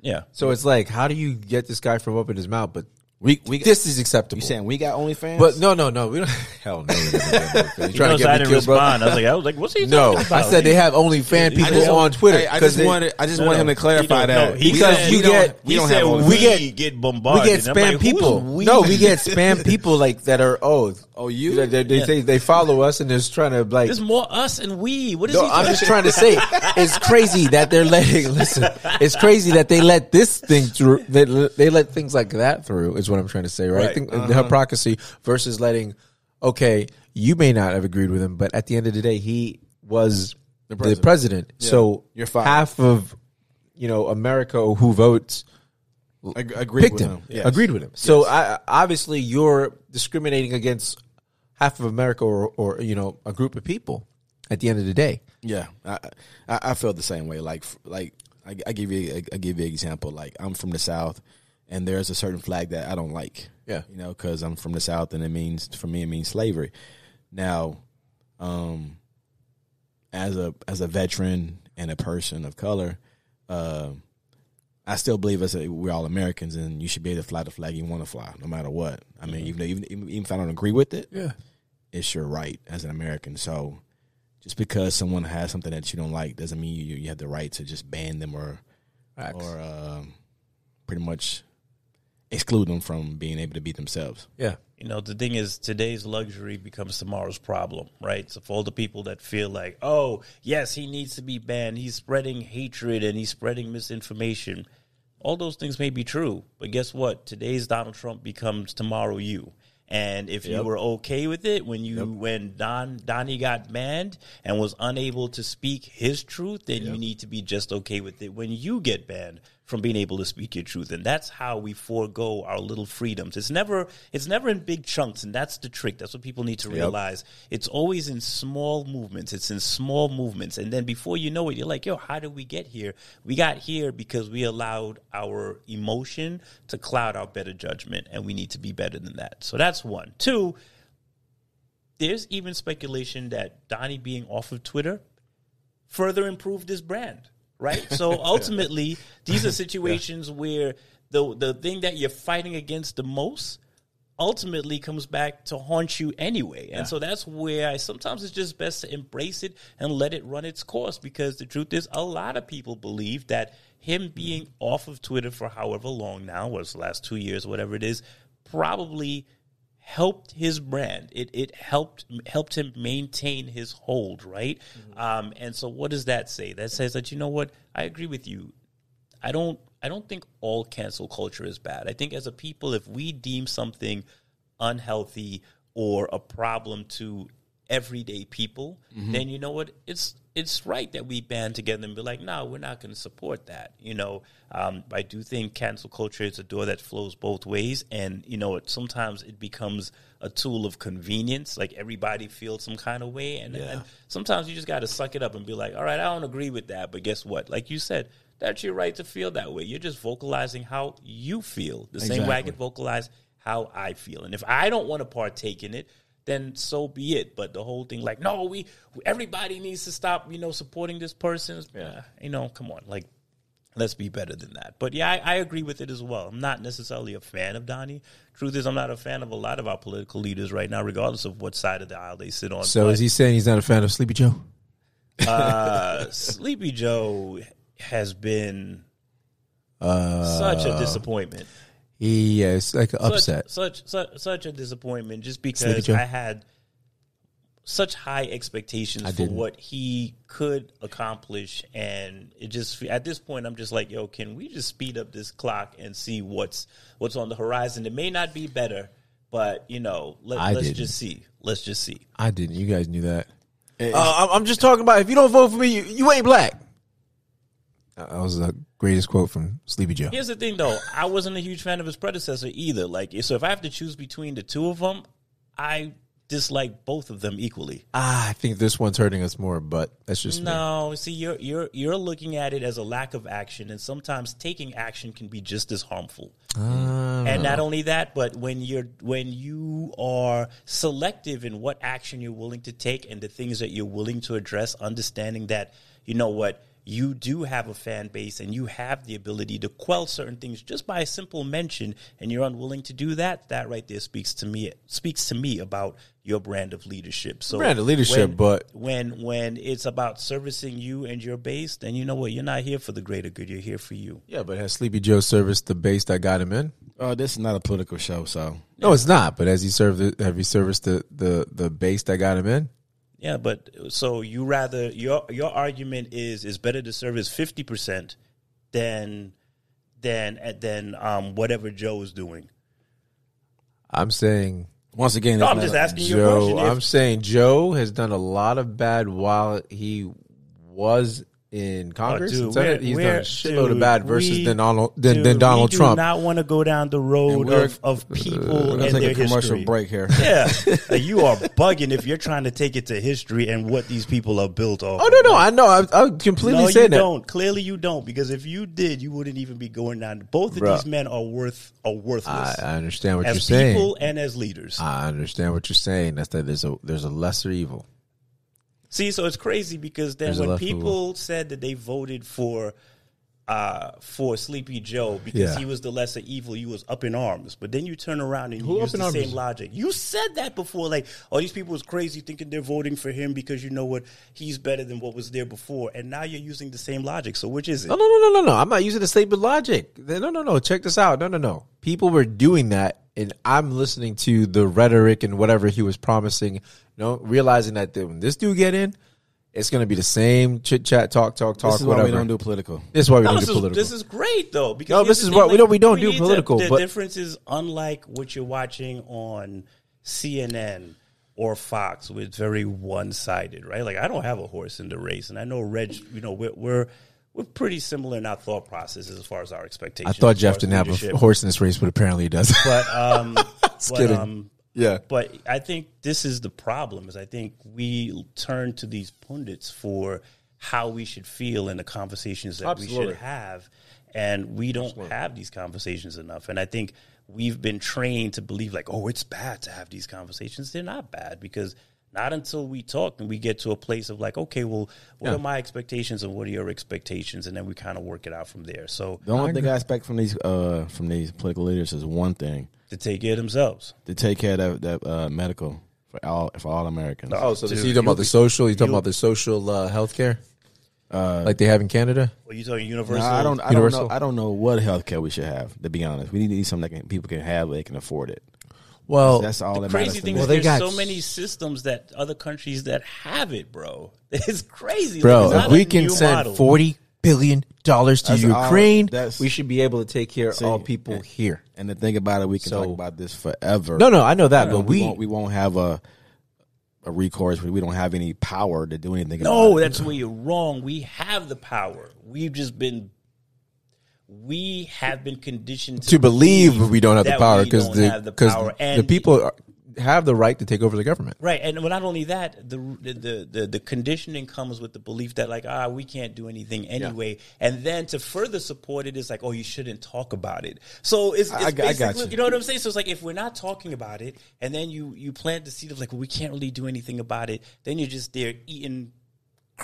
yeah, So it's like, how do you get this guy from up in his mouth? But We we this is acceptable. you saying we got OnlyFans? But no, no, no. We don't. Hell no. we don't have OnlyFans. You you trying know, to so I get me didn't killed, bro? I was like, I was like, what's he No, talking I said they have only fan people just- on Twitter Hey, I because just they, wanted I just No, wanted him to clarify that no, Because said- you we don't- get- we he don't said have we OnlyFans. we get- bombarded. we get spam like, people. we? No, we get spam people like that are oh Oh, you? They, they, they Yeah. say they follow us and they're trying to like. There's more us and we. What is No, he? I'm just trying to say it's crazy that they're letting. Listen, it's crazy that they let this thing through. They, they let things like that through. Is what I'm trying to say, right? I Right. think the uh-huh. hypocrisy versus letting. Okay, you may not have agreed with him, but at the end of the day, he was the president. president. So You're fired. half of you know America who votes Ag- agreed picked with him, him. Yes. agreed with him. So I, obviously, you're discriminating against half of America, or, or you know, a group of people. At the end of the day, Yeah, I, I I feel the same way. Like like I, I give you I give you an example. Like I'm from the South, and there's a certain flag that I don't like. Yeah. you know, because I'm from the South, and it means for me it means slavery. Now, um, as a as a veteran and a person of color, uh, I still believe as a, we're all Americans and you should be able to fly the flag you want to fly, no matter what. I mean, even, even even even if I don't agree with it, Yeah. it's your right as an American. So just because someone has something that you don't like doesn't mean you you have the right to just ban them or Facts. or um, pretty much exclude them from being able to be themselves. yeah. You know, the thing is, today's luxury becomes tomorrow's problem, right? So for all the people that feel like, oh, yes, he needs to be banned, he's spreading hatred and he's spreading misinformation. All those things may be true, but guess what? Today's Donald Trump becomes tomorrow you. And if you were okay with it when you when Don Donnie got banned and was unable to speak his truth, then you need to be just okay with it when you get banned from being able to speak your truth. And that's how we forego our little freedoms. It's never it's never in big chunks, and that's the trick. That's what people need to realize. It's always in small movements. It's in small movements. And then before you know it, you're like, yo, how did we get here? We got here because we allowed our emotion to cloud our better judgment, and we need to be better than that. So that's one. Two, there's even speculation that Donnie being off of Twitter further improved his brand, right? So ultimately, these are situations where the the thing that you're fighting against the most ultimately comes back to haunt you anyway. And so that's where I sometimes it's just best to embrace it and let it run its course because the truth is a lot of people believe that him mm-hmm. being off of Twitter for however long now, was the last 2 years whatever it is, probably helped his brand. It it helped helped him maintain his hold, right? Um, and so, what does that say? That says that you know what I agree with you. I don't I don't think all cancel culture is bad. I think as a people, if we deem something unhealthy or a problem to everyday people, then you know what it's it's right that we band together and be like, no, we're not going to support that. You know, um, I do think cancel culture is a door that flows both ways, and you know, it, sometimes it becomes a tool of convenience. Like everybody feels some kind of way, and, and sometimes you just got to suck it up and be like, all right, I don't agree with that, but guess what? Like you said, that's your right to feel that way. You're just vocalizing how you feel, the same way I can vocalize how I feel, and if I don't want to partake in it then so be it. But the whole thing, like, no, we everybody needs to stop, you know, supporting this person. Yeah. you know, come on, like, let's be better than that. But yeah, I, I agree with it as well. I'm not necessarily a fan of Donnie. Truth is, I'm not a fan of a lot of our political leaders right now, regardless of what side of the aisle they sit on. So But, is he saying he's not a fan of Sleepy Joe? uh, Sleepy Joe has been Uh, such a disappointment. He, yeah, it's like an upset. Such, such such such a disappointment just because Joe. I had such high expectations for what he could accomplish and it just at this point I'm just like yo can we just speed up this clock and see what's what's on the horizon it may not be better but you know let, let's didn't. just see let's just see I didn't. You guys knew that. Uh, I'm- I'm just talking about if you don't vote for me, you, you ain't black. That was the greatest quote from Sleepy Joe. Here's the thing, though. I wasn't a huge fan of his predecessor either. Like, so if I have to choose between the two of them, I dislike both of them equally. Ah, I think this one's hurting us more, but that's just me. No, see, you're you're you're looking at it as a lack of action, and sometimes taking action can be just as harmful. Ah, And not only that, but when you're when you are selective in what action you're willing to take and the things that you're willing to address, understanding that you know what you do have a fan base and you have the ability to quell certain things just by a simple mention, and you're unwilling to do that. That right there speaks to me speaks to me about your brand of leadership. So Brand of leadership, when- but- when when it's about servicing you and your base, then you know what you're not here for the greater good. You're here for you. Yeah, but has Sleepy Joe serviced the base that got him in? Uh, this is not a political show, so No, it's not. But has he served? The, have he serviced the, the the base that got him in? Yeah, but so you rather your your argument is is better to serve service fifty percent than than than um whatever Joe is doing. I'm saying once again, No, I'm just a- asking you a Joe. question. If- I'm saying Joe has done a lot of bad while he was in oh, Congress. Oh, dude, Senate. we're- He's done a shitload dude, of bad versus we- than Donald than, Dude, than Donald we Trump. do not want to go down the road of, of uh, people We're and gonna their a commercial history. break here. Yeah, Like, you are bugging if you're trying to take it to history and what these people are built off. oh of. no, no, I know. I, I completely No, that. don't. Clearly, you don't. Because if you did, you wouldn't even be going down. Both of Bruh. these men are worth are worthless I, I understand what you're saying. people and as leaders. I understand what you're saying. That's that there's a there's a lesser evil. See, so it's crazy because then There's when people said that they voted for uh, for Sleepy Joe because Yeah. he was the lesser evil. You was up in arms, but then you turn around and you up use the same logic. You said that before, like, oh, these people was crazy thinking they're voting for him because you know what, he's better than what was there before, and now you're using the same logic. So which is it? No, no, no, no, no, no. I'm not using the same logic. No, no, no. Check this out. No, no, no. People were doing that, and I'm listening to the rhetoric and whatever he was promising. You know, realizing that when this dude get in, it's going to be the same chit chat, talk, talk, talk, This is whatever. why we don't do political. this is why we No, don't do is, political. this is great though because No, this is thing, what- we don't- we don't do need to- political, The but- difference is unlike what you're watching on CNN or Fox, where it's very one sided, right? Like I don't have a horse in the race, and I know Reg. You know, we're we're, we're pretty similar in our thought processes as far as our expectations. I thought Jeff didn't have a horse in this race, but apparently he does. but um, but, kidding. um, yeah. but I think this is the problem. Is I think we turn to these pundits for how we should feel in the conversations that we should have, and we don't have these conversations enough. And I think we've been trained to believe like, oh, it's bad to have these conversations. They're not bad because not until we talk and we get to a place of like, okay, well, what Yeah. are my expectations and what are your expectations, and then we kind of work it out from there. So The only thing I expect from these uh, from these political leaders is one thing: to take care of themselves. to take care of that, that uh, medical for all for all Americans. Oh, so Dude, you talking about the social? You talking about the social uh, health care, Uh, like they have in Canada? Are you talking no, universal? I don't. I don't know. I don't know what health care we should have. To be honest, we need to need something that can, people can have. They can afford it. Well, That's all The that crazy matters thing me. is Well, they there's got- so many systems that other countries that have it, bro. It's crazy, bro, Like, it's if we can send model. forty billion dollars to That's all- Ukraine, that's- we should be able to take care of all people here. And the thing about it, we can So- talk about this forever. No, no, I know that, You know, but we, we, won't, we won't have a a recourse. We don't have any power to do anything. No, about it. that's where you're wrong. We have the power. We've just been, we have been conditioned to, to believe we don't have the power because the the the people are, have the right to take over the government. Right, and well, not only that, the, the the the conditioning comes with the belief that like ah we can't do anything anyway, and then to further support it is like oh you shouldn't talk about it. So it's, it's I- I got basically you. know what I'm saying. So it's like if we're not talking about it, and then you you plant the seed of like well we can't really do anything about it, then you're just there eating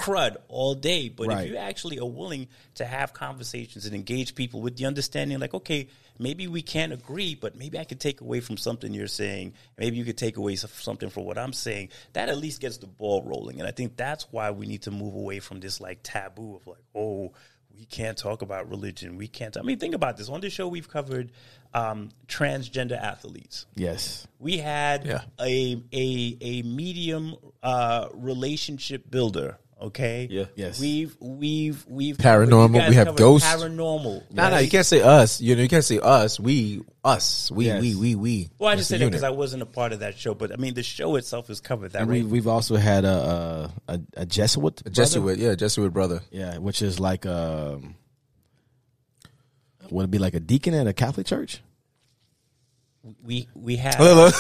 crud all day. But Right. if you actually are willing to have conversations and engage people with the understanding, like, okay, maybe we can't agree, but maybe I could take away from something you're saying. Maybe you could take away something from what I'm saying. That at least gets the ball rolling. And I think that's why we need to move away from this like taboo of like, oh, we can't talk about religion. We can't. I mean, think about this. On this show, we've covered um, transgender athletes yes. we had Yeah. a a a medium uh, relationship builder. Okay. Yeah. Yes. We've we've we've Paranormal, we have covered ghosts. Paranormal. No, no, right? you can't say us. You know, you can't say us. We, us. We, Yes. we, we, we. Well, I It's just a said that because I wasn't a part of that show, but I mean, the show itself is covered that And right. we, we've also had a a, a, a Jesuit, A Jesuit, yeah, Jesuit brother. yeah, which is like um, would it be like a deacon at a Catholic church? we we had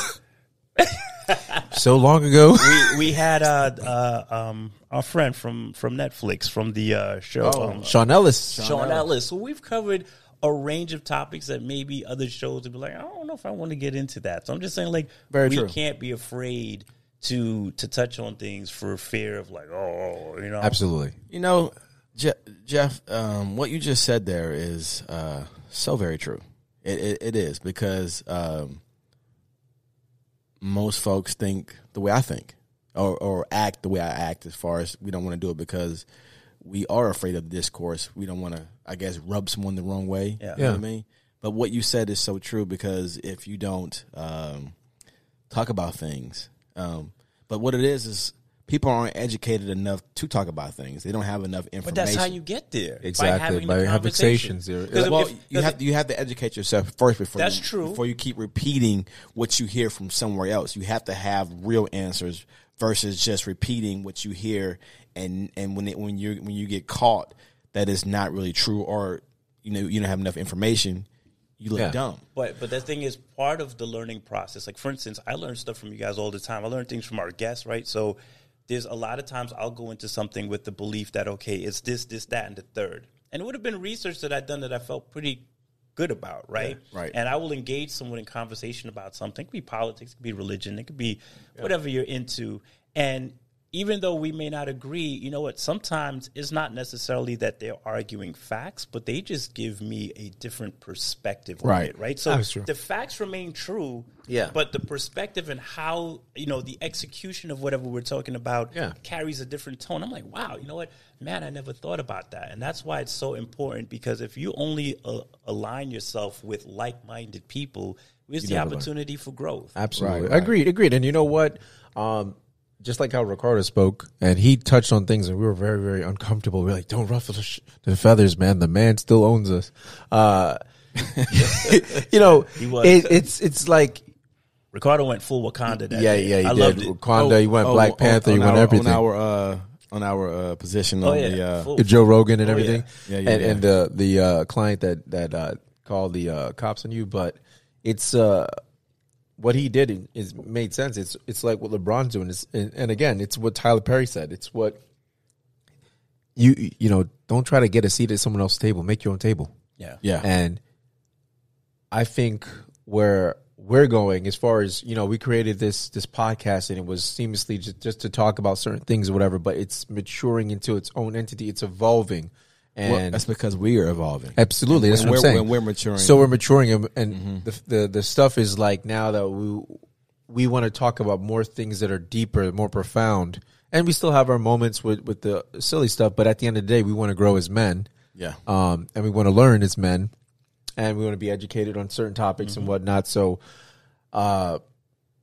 so long ago. we we had uh, uh um our friend from from Netflix from the uh, show um, Sean Ellis. Sean Ellis. So we've covered a range of topics that maybe other shows would be like, I don't know if I want to get into that. So I'm just saying, like, Very we true. can't be afraid to to touch on things for fear of like, oh, you know, Absolutely. You know, Je- Jeff, um, what you just said there is uh, so very true. It, it, it is because um, most folks think the way I think, or, or act the way I act. As far as we don't want to do it because we are afraid of discourse. We don't want to, I guess, rub someone the wrong way. Yeah. You know Yeah. what I mean? But what you said is so true because if you don't um, talk about things, um, but what it is is people aren't educated enough to talk about things. They don't have enough information. but that's how you get there. Exactly, By having by the having conversation. conversations there. 'Cause if- well, if- you if- have you have to educate yourself first before That's you, true. before you keep repeating what you hear from somewhere else. You have to have real answers versus just repeating what you hear and and when it, when you when you get caught that is not really true or you know you don't have enough information, you look Yeah. dumb. But but the thing is, part of the learning process. Like for instance, I learn stuff from you guys all the time. I learn things from our guests, right? So there's a lot of times I'll go into something with the belief that okay, it's this, this, that, and the third. And it would have been research that I'd done that I felt pretty good about, right? right. And I will engage someone in conversation about something. It could be politics, it could be religion, it could be whatever you're into. And even though we may not agree, you know what? Sometimes it's not necessarily that they're arguing facts, but they just give me a different perspective on Right. it, right? So the facts remain true, Yeah. but the perspective and how, you know, the execution of whatever we're talking about Yeah. carries a different tone. I'm like, wow, you know what? Man, I never thought about that. And that's why it's so important because if you only uh, align yourself with like minded people, where's the never learn. opportunity for growth? Absolutely. Right, right. Agreed. Agreed. And you know what? Um, just like how Ricardo spoke, and he touched on things, and we were very, very uncomfortable. We are like, "Don't ruffle the, sh- the feathers, man. The man still owns us." Uh, you know, it, it's it's like, Ricardo went full Wakanda. That yeah, day. yeah, he I did. loved it. Wakanda, he went Black on- Panther, he on went our, everything. on our uh, on our uh, position Oh on yeah, the uh, Joe Rogan and Oh, everything, yeah. Yeah, yeah, and yeah. and the the uh, client that that uh, called the uh, cops on you, but it's uh, what he did is made sense. It's it's like what LeBron's doing. It's, and, and again, it's what Tyler Perry said. It's what you you know. Don't try to get a seat at someone else's table. Make your own table. yeah, yeah. And I think where we're going, as far as you know, we created this this podcast, and it was seamlessly just, just to talk about certain things or whatever. But it's maturing into its own entity. It's evolving, and Well, that's because we are evolving. absolutely that's what I'm we're- saying. when we're maturing. so we're maturing, and, and the, the the stuff is like now that we we want to talk about more things that are deeper, more profound, and we still have our moments with with the silly stuff. But at the end of the day, we want to grow as men Yeah. um, and we want to learn as men, and we want to be educated on certain topics and whatnot. So, uh,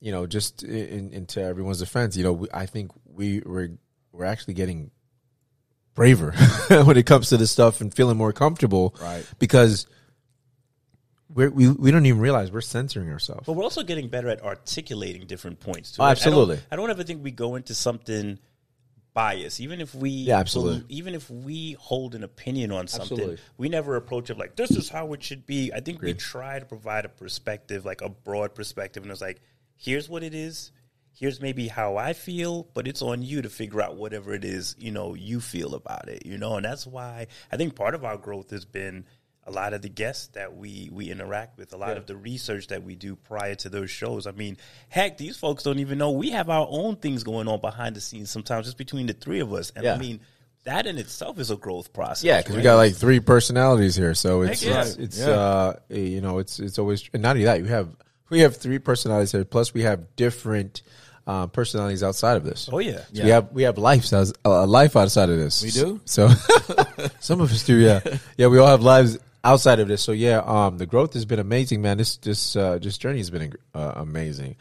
you know, just in, into everyone's defense, you know, we, I think we we're we're actually getting braver when it comes to this stuff and feeling more comfortable, Right. Because we're, we we don't even realize we're censoring ourselves. but we're also getting better at articulating different points. Too. Oh, absolutely. I don't, I don't ever think we go into something biased, even if we Yeah, absolutely. even if we hold an opinion on something, Absolutely. we never approach it like this is how it should be. I think we try to provide a perspective, like a broad perspective, and it's like, here's what it is. Here's maybe how I feel, but it's on you to figure out whatever it is you know you feel about it. You know, and that's why I think part of our growth has been a lot of the guests that we we interact with, a lot of the research that we do prior to those shows. I mean, heck, these folks don't even know we have our own things going on behind the scenes sometimes just between the three of us. And Yeah. I mean, that in itself is a growth process. Yeah, because we got like three personalities here, so it's Heck yeah. it's, it's Yeah. uh you know it's it's always and not only that you have we have three personalities here, plus we have different uh, personalities outside of this. Oh yeah. So we have we have lives as a life outside of this. We do? So some of us do, yeah, yeah. We all have lives outside of this. So yeah, um, the growth has been amazing, man. This this uh, this journey has been uh, amazing.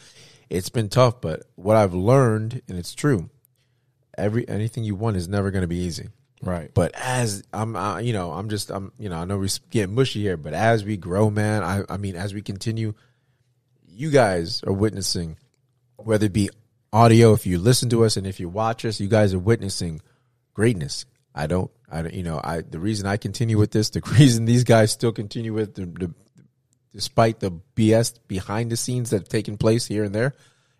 It's been tough, but what I've learned, and it's true, every anything you want is never going to be easy. Right. But as I'm, uh, you know, I'm just, I'm, you know, I know we get mushy here, but as we grow, man, I, I mean, as we continue, you guys are witnessing, whether it be audio, if you listen to us and if you watch us, you guys are witnessing greatness. I don't, I don't, you know, I, the reason I continue with this, the reason these guys still continue with the, the despite the BS behind the scenes that have taken place here and there,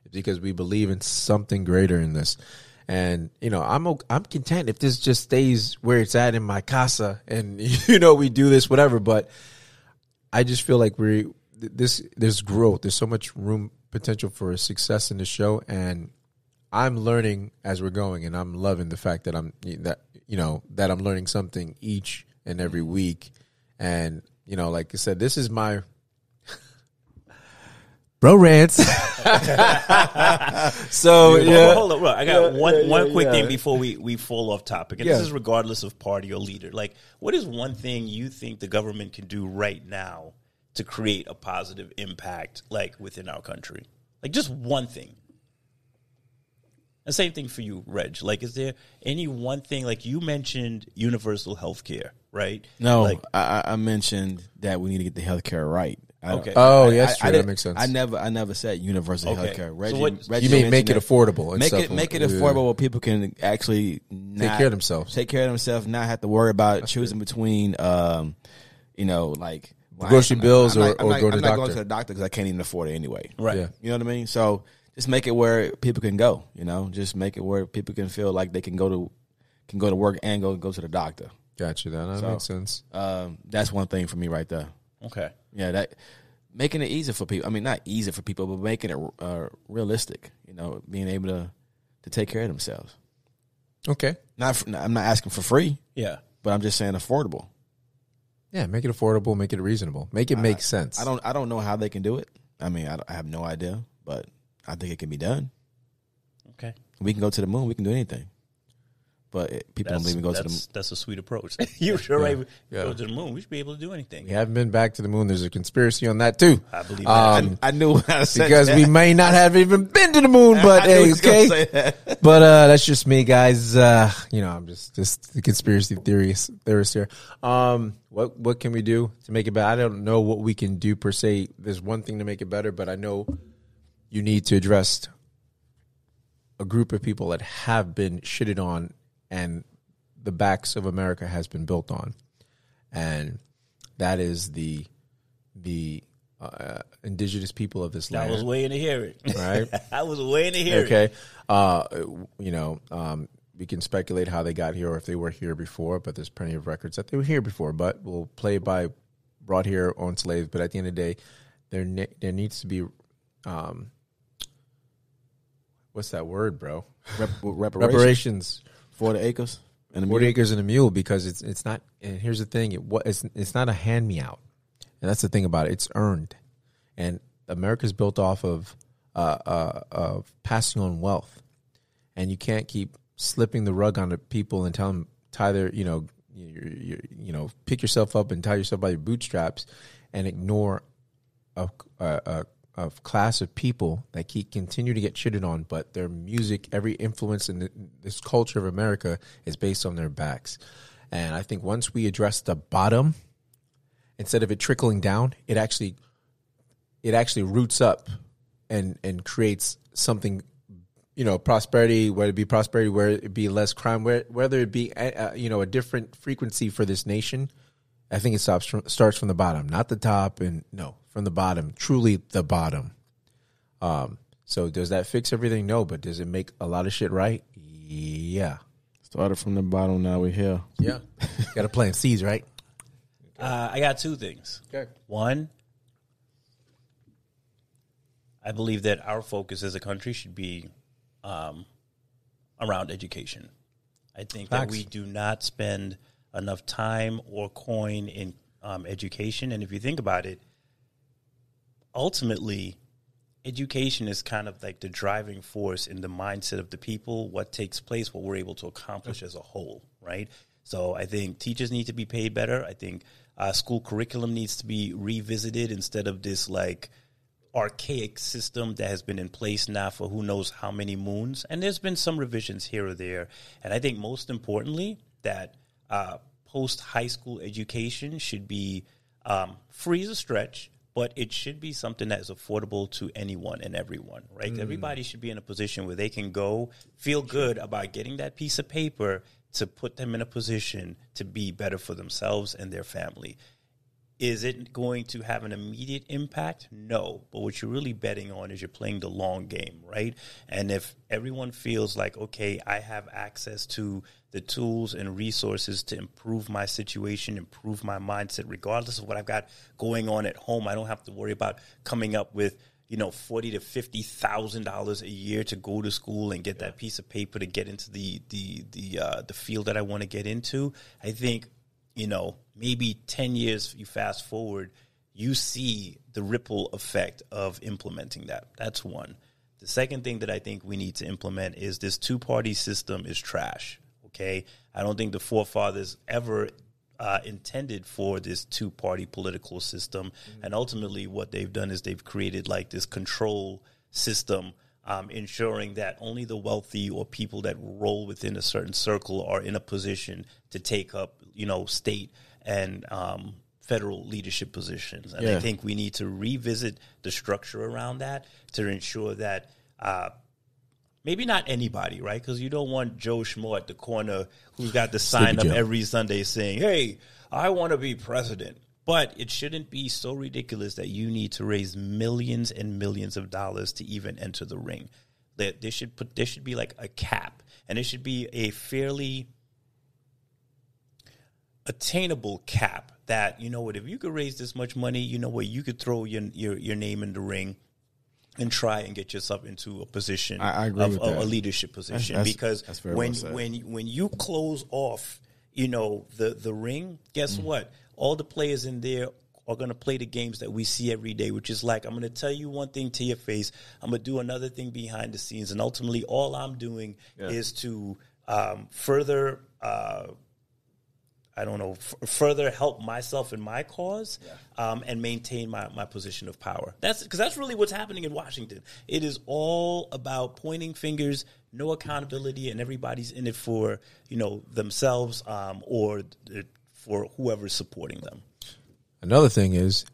is because we believe in something greater in this. And you know, I'm I'm content if this just stays where it's at in my casa, and you know, we do this whatever. But I just feel like we this there's growth. There's so much room potential for success in the show, and I'm learning as we're going, and I'm loving the fact that I'm that you know that I'm learning something each and every week, and you know, like I said, this is my bro rants. so Hold- yeah, Hold up, bro. I got Yeah, one yeah, one quick thing before we, we fall off topic. And this is regardless of party or leader. Like, what is one thing you think the government can do right now to create a positive impact, like within our country? Like, just one thing. The same thing for you, Reg. Like, is there any one thing? Like, you mentioned universal health care, right? No, Like, I, I I mentioned that we need to get the health care right. I Okay. Oh, I- yeah, that's I- I true. That makes sense. I never, I never said universal Okay. healthcare. So Reggie, what- Reggie you mean make it that. affordable? and Make stuff. it make it Yeah. affordable where people can actually take care of themselves. Take care of themselves, not have to worry about choosing between, um, you know, like well, Grocery I'm bills I'm or- not- or not- go to I'm the not going doctor. to the doctor because I can't even afford it anyway. right. Yeah. You know what I mean? So just make it where people can go. You know, just make it where people can feel like they can go to can go to work and go go to the doctor. Gotcha. That, that So- makes sense. Um, that's one thing for me right there. Okay. Yeah, that making it easy for people. I mean, not easy for people, but making it uh, realistic. You know, being able to to take care of themselves. Okay. Not, for, I'm not asking for free, Yeah. but I'm just saying affordable. Yeah, make it affordable, make it reasonable, make it make sense. I don't I don't know how they can do it. I mean, I, I have no idea, but I think it can be done. Okay. We can go to the moon. We can do anything. But it, people That's, don't even go to the moon. that's, that's a sweet approach. You're sure right. We Yeah. Go to the moon. We should be able to do anything. We haven't been back to the moon. There's a conspiracy on that too. I believe that. Um, I knew when I said because that. we may not have even been to the moon, but I hey, okay. say that. But uh, that's just me, guys. Uh, you know, I'm just just the conspiracy theorist theorist here. Um, what what can we do to make it better? I don't know what we can do per se. There's one thing to make it better, but I know you need to address a group of people that have been shitted on, and the backs of America has been built on, and that is the the uh, indigenous people of this land. I was waiting to hear it. Right. I was waiting to hear it. Okay. Uh, you know, um, we can speculate how they got here or if they were here before, but there's plenty of records that they were here before. But we'll play by brought here on slaves. But at the end of the day, there ne- there needs to be, um, what's that word, bro? Rep- reparations Reparations. For the acres and the Forty mule. acres and a mule because it's it's not. And here's the thing: it what it's it's not a hand me out, and that's the thing about it. It's earned, and America's built off of uh, uh, of passing on wealth, and you can't keep slipping the rug on people and tell them tie their you know you you you know pick yourself up and tie yourself by your bootstraps, and ignore a, a, a, a class of people that keep continue to get shitted on, but their music, every influence in the, this culture of America is based on their backs. And I think once we address the bottom, instead of it trickling down, it actually it actually roots up and and creates something you know prosperity whether it be prosperity where it be less crime where, whether it be uh, you know a different frequency for this nation i think it stops from, starts from the bottom not the top and no from the bottom truly the bottom um so does that fix everything no but does it make a lot of shit right yeah Started from the bottom. Now we're here. yeah got to plant seeds right Uh, I got two things. okay One, I believe that our focus as a country should be um, around education. I think that we do not spend enough time or coin in um, education. And if you think about it, ultimately, education is kind of like the driving force in the mindset of the people, what takes place, what we're able to accomplish as a whole, right? So I think teachers need to be paid better. I think uh, school curriculum needs to be revisited instead of this like archaic system that has been in place now for who knows how many moons. And there's been some revisions here or there. And I think most importantly, that uh, post high school education should be um, free as a stretch, but it should be something that is affordable to anyone and everyone, right? Everybody should be in a position where they can go feel good about getting that piece of paper to put them in a position to be better for themselves and their family. Is it going to have an immediate impact? No. But what you're really betting on is you're playing the long game, right? And if everyone feels like, okay, I have access to the tools and resources to improve my situation, improve my mindset, regardless of what I've got going on at home, I don't have to worry about coming up with you know forty to fifty thousand dollars a year to go to school and get that piece of paper to get into the the the uh, the field that I want to get into. I think you know, maybe 10 years you fast forward, you see the ripple effect of implementing that. That's one. The second thing that I think we need to implement is this two party system is trash. Okay. I don't think the forefathers ever uh, intended for this two party political system. And ultimately, what they've done is they've created like this control system um, ensuring that only the wealthy or people that roll within a certain circle are in a position to take up, you know, state and um, federal leadership positions. And I think we need to revisit the structure around that to ensure that. Uh, Maybe not anybody, right? Because you don't want Joe Schmo at the corner who's got the sign up every Sunday saying, "Hey, I want to be president." But it shouldn't be so ridiculous that you need to raise millions and millions of dollars to even enter the ring. That there should put there should be like a cap, and it should be a fairly attainable cap. That you know what, if you could raise this much money, you know what, you could throw your your, your name in the ring and try and get yourself into a position I- I agree of with a, that. a leadership position that's- because that's when well when when you close off, you know the the ring. Guess Mm. what? All the players in there are going to play the games that we see every day, which is like I'm going to tell you one thing to your face, I'm going to do another thing behind the scenes, and ultimately, all I'm doing is to um, further. Uh, I don't know, f- further help myself in my cause um, and maintain my, my position of power. That's because that's really what's happening in Washington. It is all about pointing fingers, no accountability, and everybody's in it for you know themselves um, or for whoever's supporting them. Another thing is,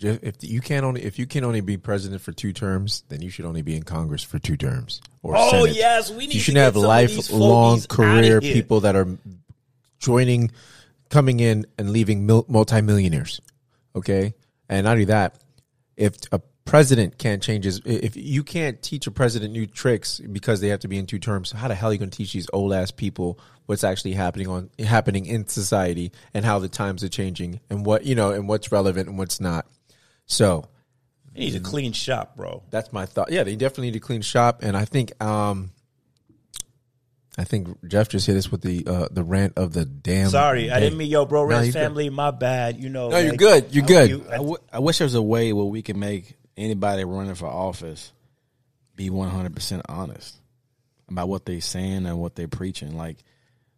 if you can't only if you can only be president for two terms, then you should only be in Congress for two terms. Or Oh, Senate. yes, we need You should have some of these lifelong career people that are joining, coming in and leaving mil- multimillionaires. Okay, and not only that, if a president can't change his, if you can't teach a president new tricks because they have to be in two terms, how the hell are you going to teach these old ass people what's actually happening on happening in society and how the times are changing and what you know and what's relevant and what's not? So They need a clean shop, bro. that's my thought. Yeah, they definitely need a clean shop, and I think um, I think Jeff just hit us with the uh, the rant of the damn. Sorry, I didn't mean yo, bro. No, Reds you're good. family, my bad. You know, No, you're good. You're I- good. you- I, w- I wish there was a way where we could make anybody running for office be 100% honest about what they're saying and what they're preaching. Like,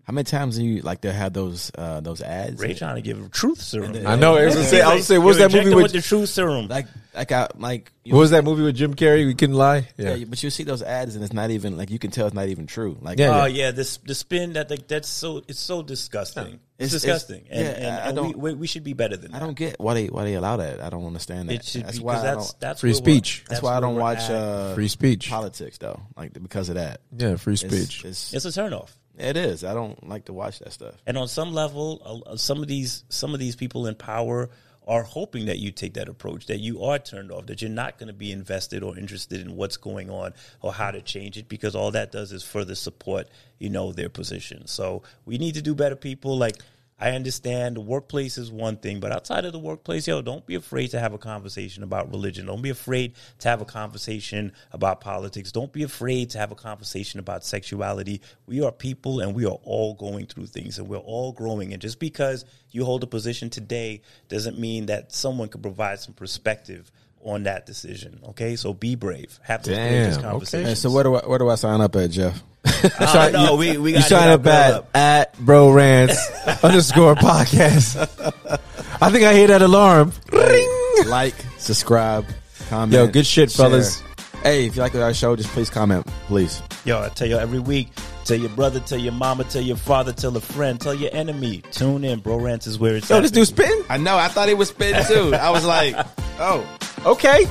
how many times do you, like, they have those uh, those ads? Ray trying to give truth serum. I know. I was gonna say. I was say. What was Yo, that movie with? with the truth serum? Like, like, I, like, you What was that movie with Jim Carrey? We couldn't lie. yeah. Yeah. but you see those ads and it's not even, like, you can tell it's not even true. Like, Yeah. Oh yeah, this the spin that like, that's so it's so disgusting. It's, It's- it's- disgusting, and, yeah, and, I don't- we, we we should be better than That. I don't get why they why they allow that. I don't understand that. It should that's be why because that's that's Free speech. That's why I don't watch uh, Free speech. politics though, like because of that. Yeah, free It's- speech. It's, it's a turnoff. It is. I don't like to watch that stuff. And on some level, uh, some of these some of these people in power are hoping that you take that approach, that you are turned off, that you're not going to be invested or interested in what's going on or how to change it, because all that does is further support, you know, their position. So we need to do better, people. Like I understand the workplace is one thing, but outside of the workplace, yo, don't be afraid to have a conversation about religion. Don't be afraid to have a conversation about politics. Don't be afraid to have a conversation about sexuality. We are people and we are all going through things and we're all growing. And just because you hold a position today doesn't mean that someone could provide some perspective on that decision. Okay, so be brave. Have those Damn, courageous okay. conversations. Hey, so where do I where do I sign up at, Jeff? I don't know. We, we You got sign up at at Bro Rants underscore podcast. I think I hear that alarm. Ring. like, subscribe, comment. Yo, good shit, share. fellas. Hey, if you like our show, just please comment, please. Yo, I tell you every week. Tell your brother, tell your mama, tell your father, tell a friend, tell your enemy. Tune in, bro. Rants is where it's Yo, at. this dude spitting. I know. I thought he was spitting too. I was like, oh, Okay,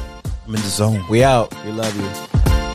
I'm in the zone. we out. we love you.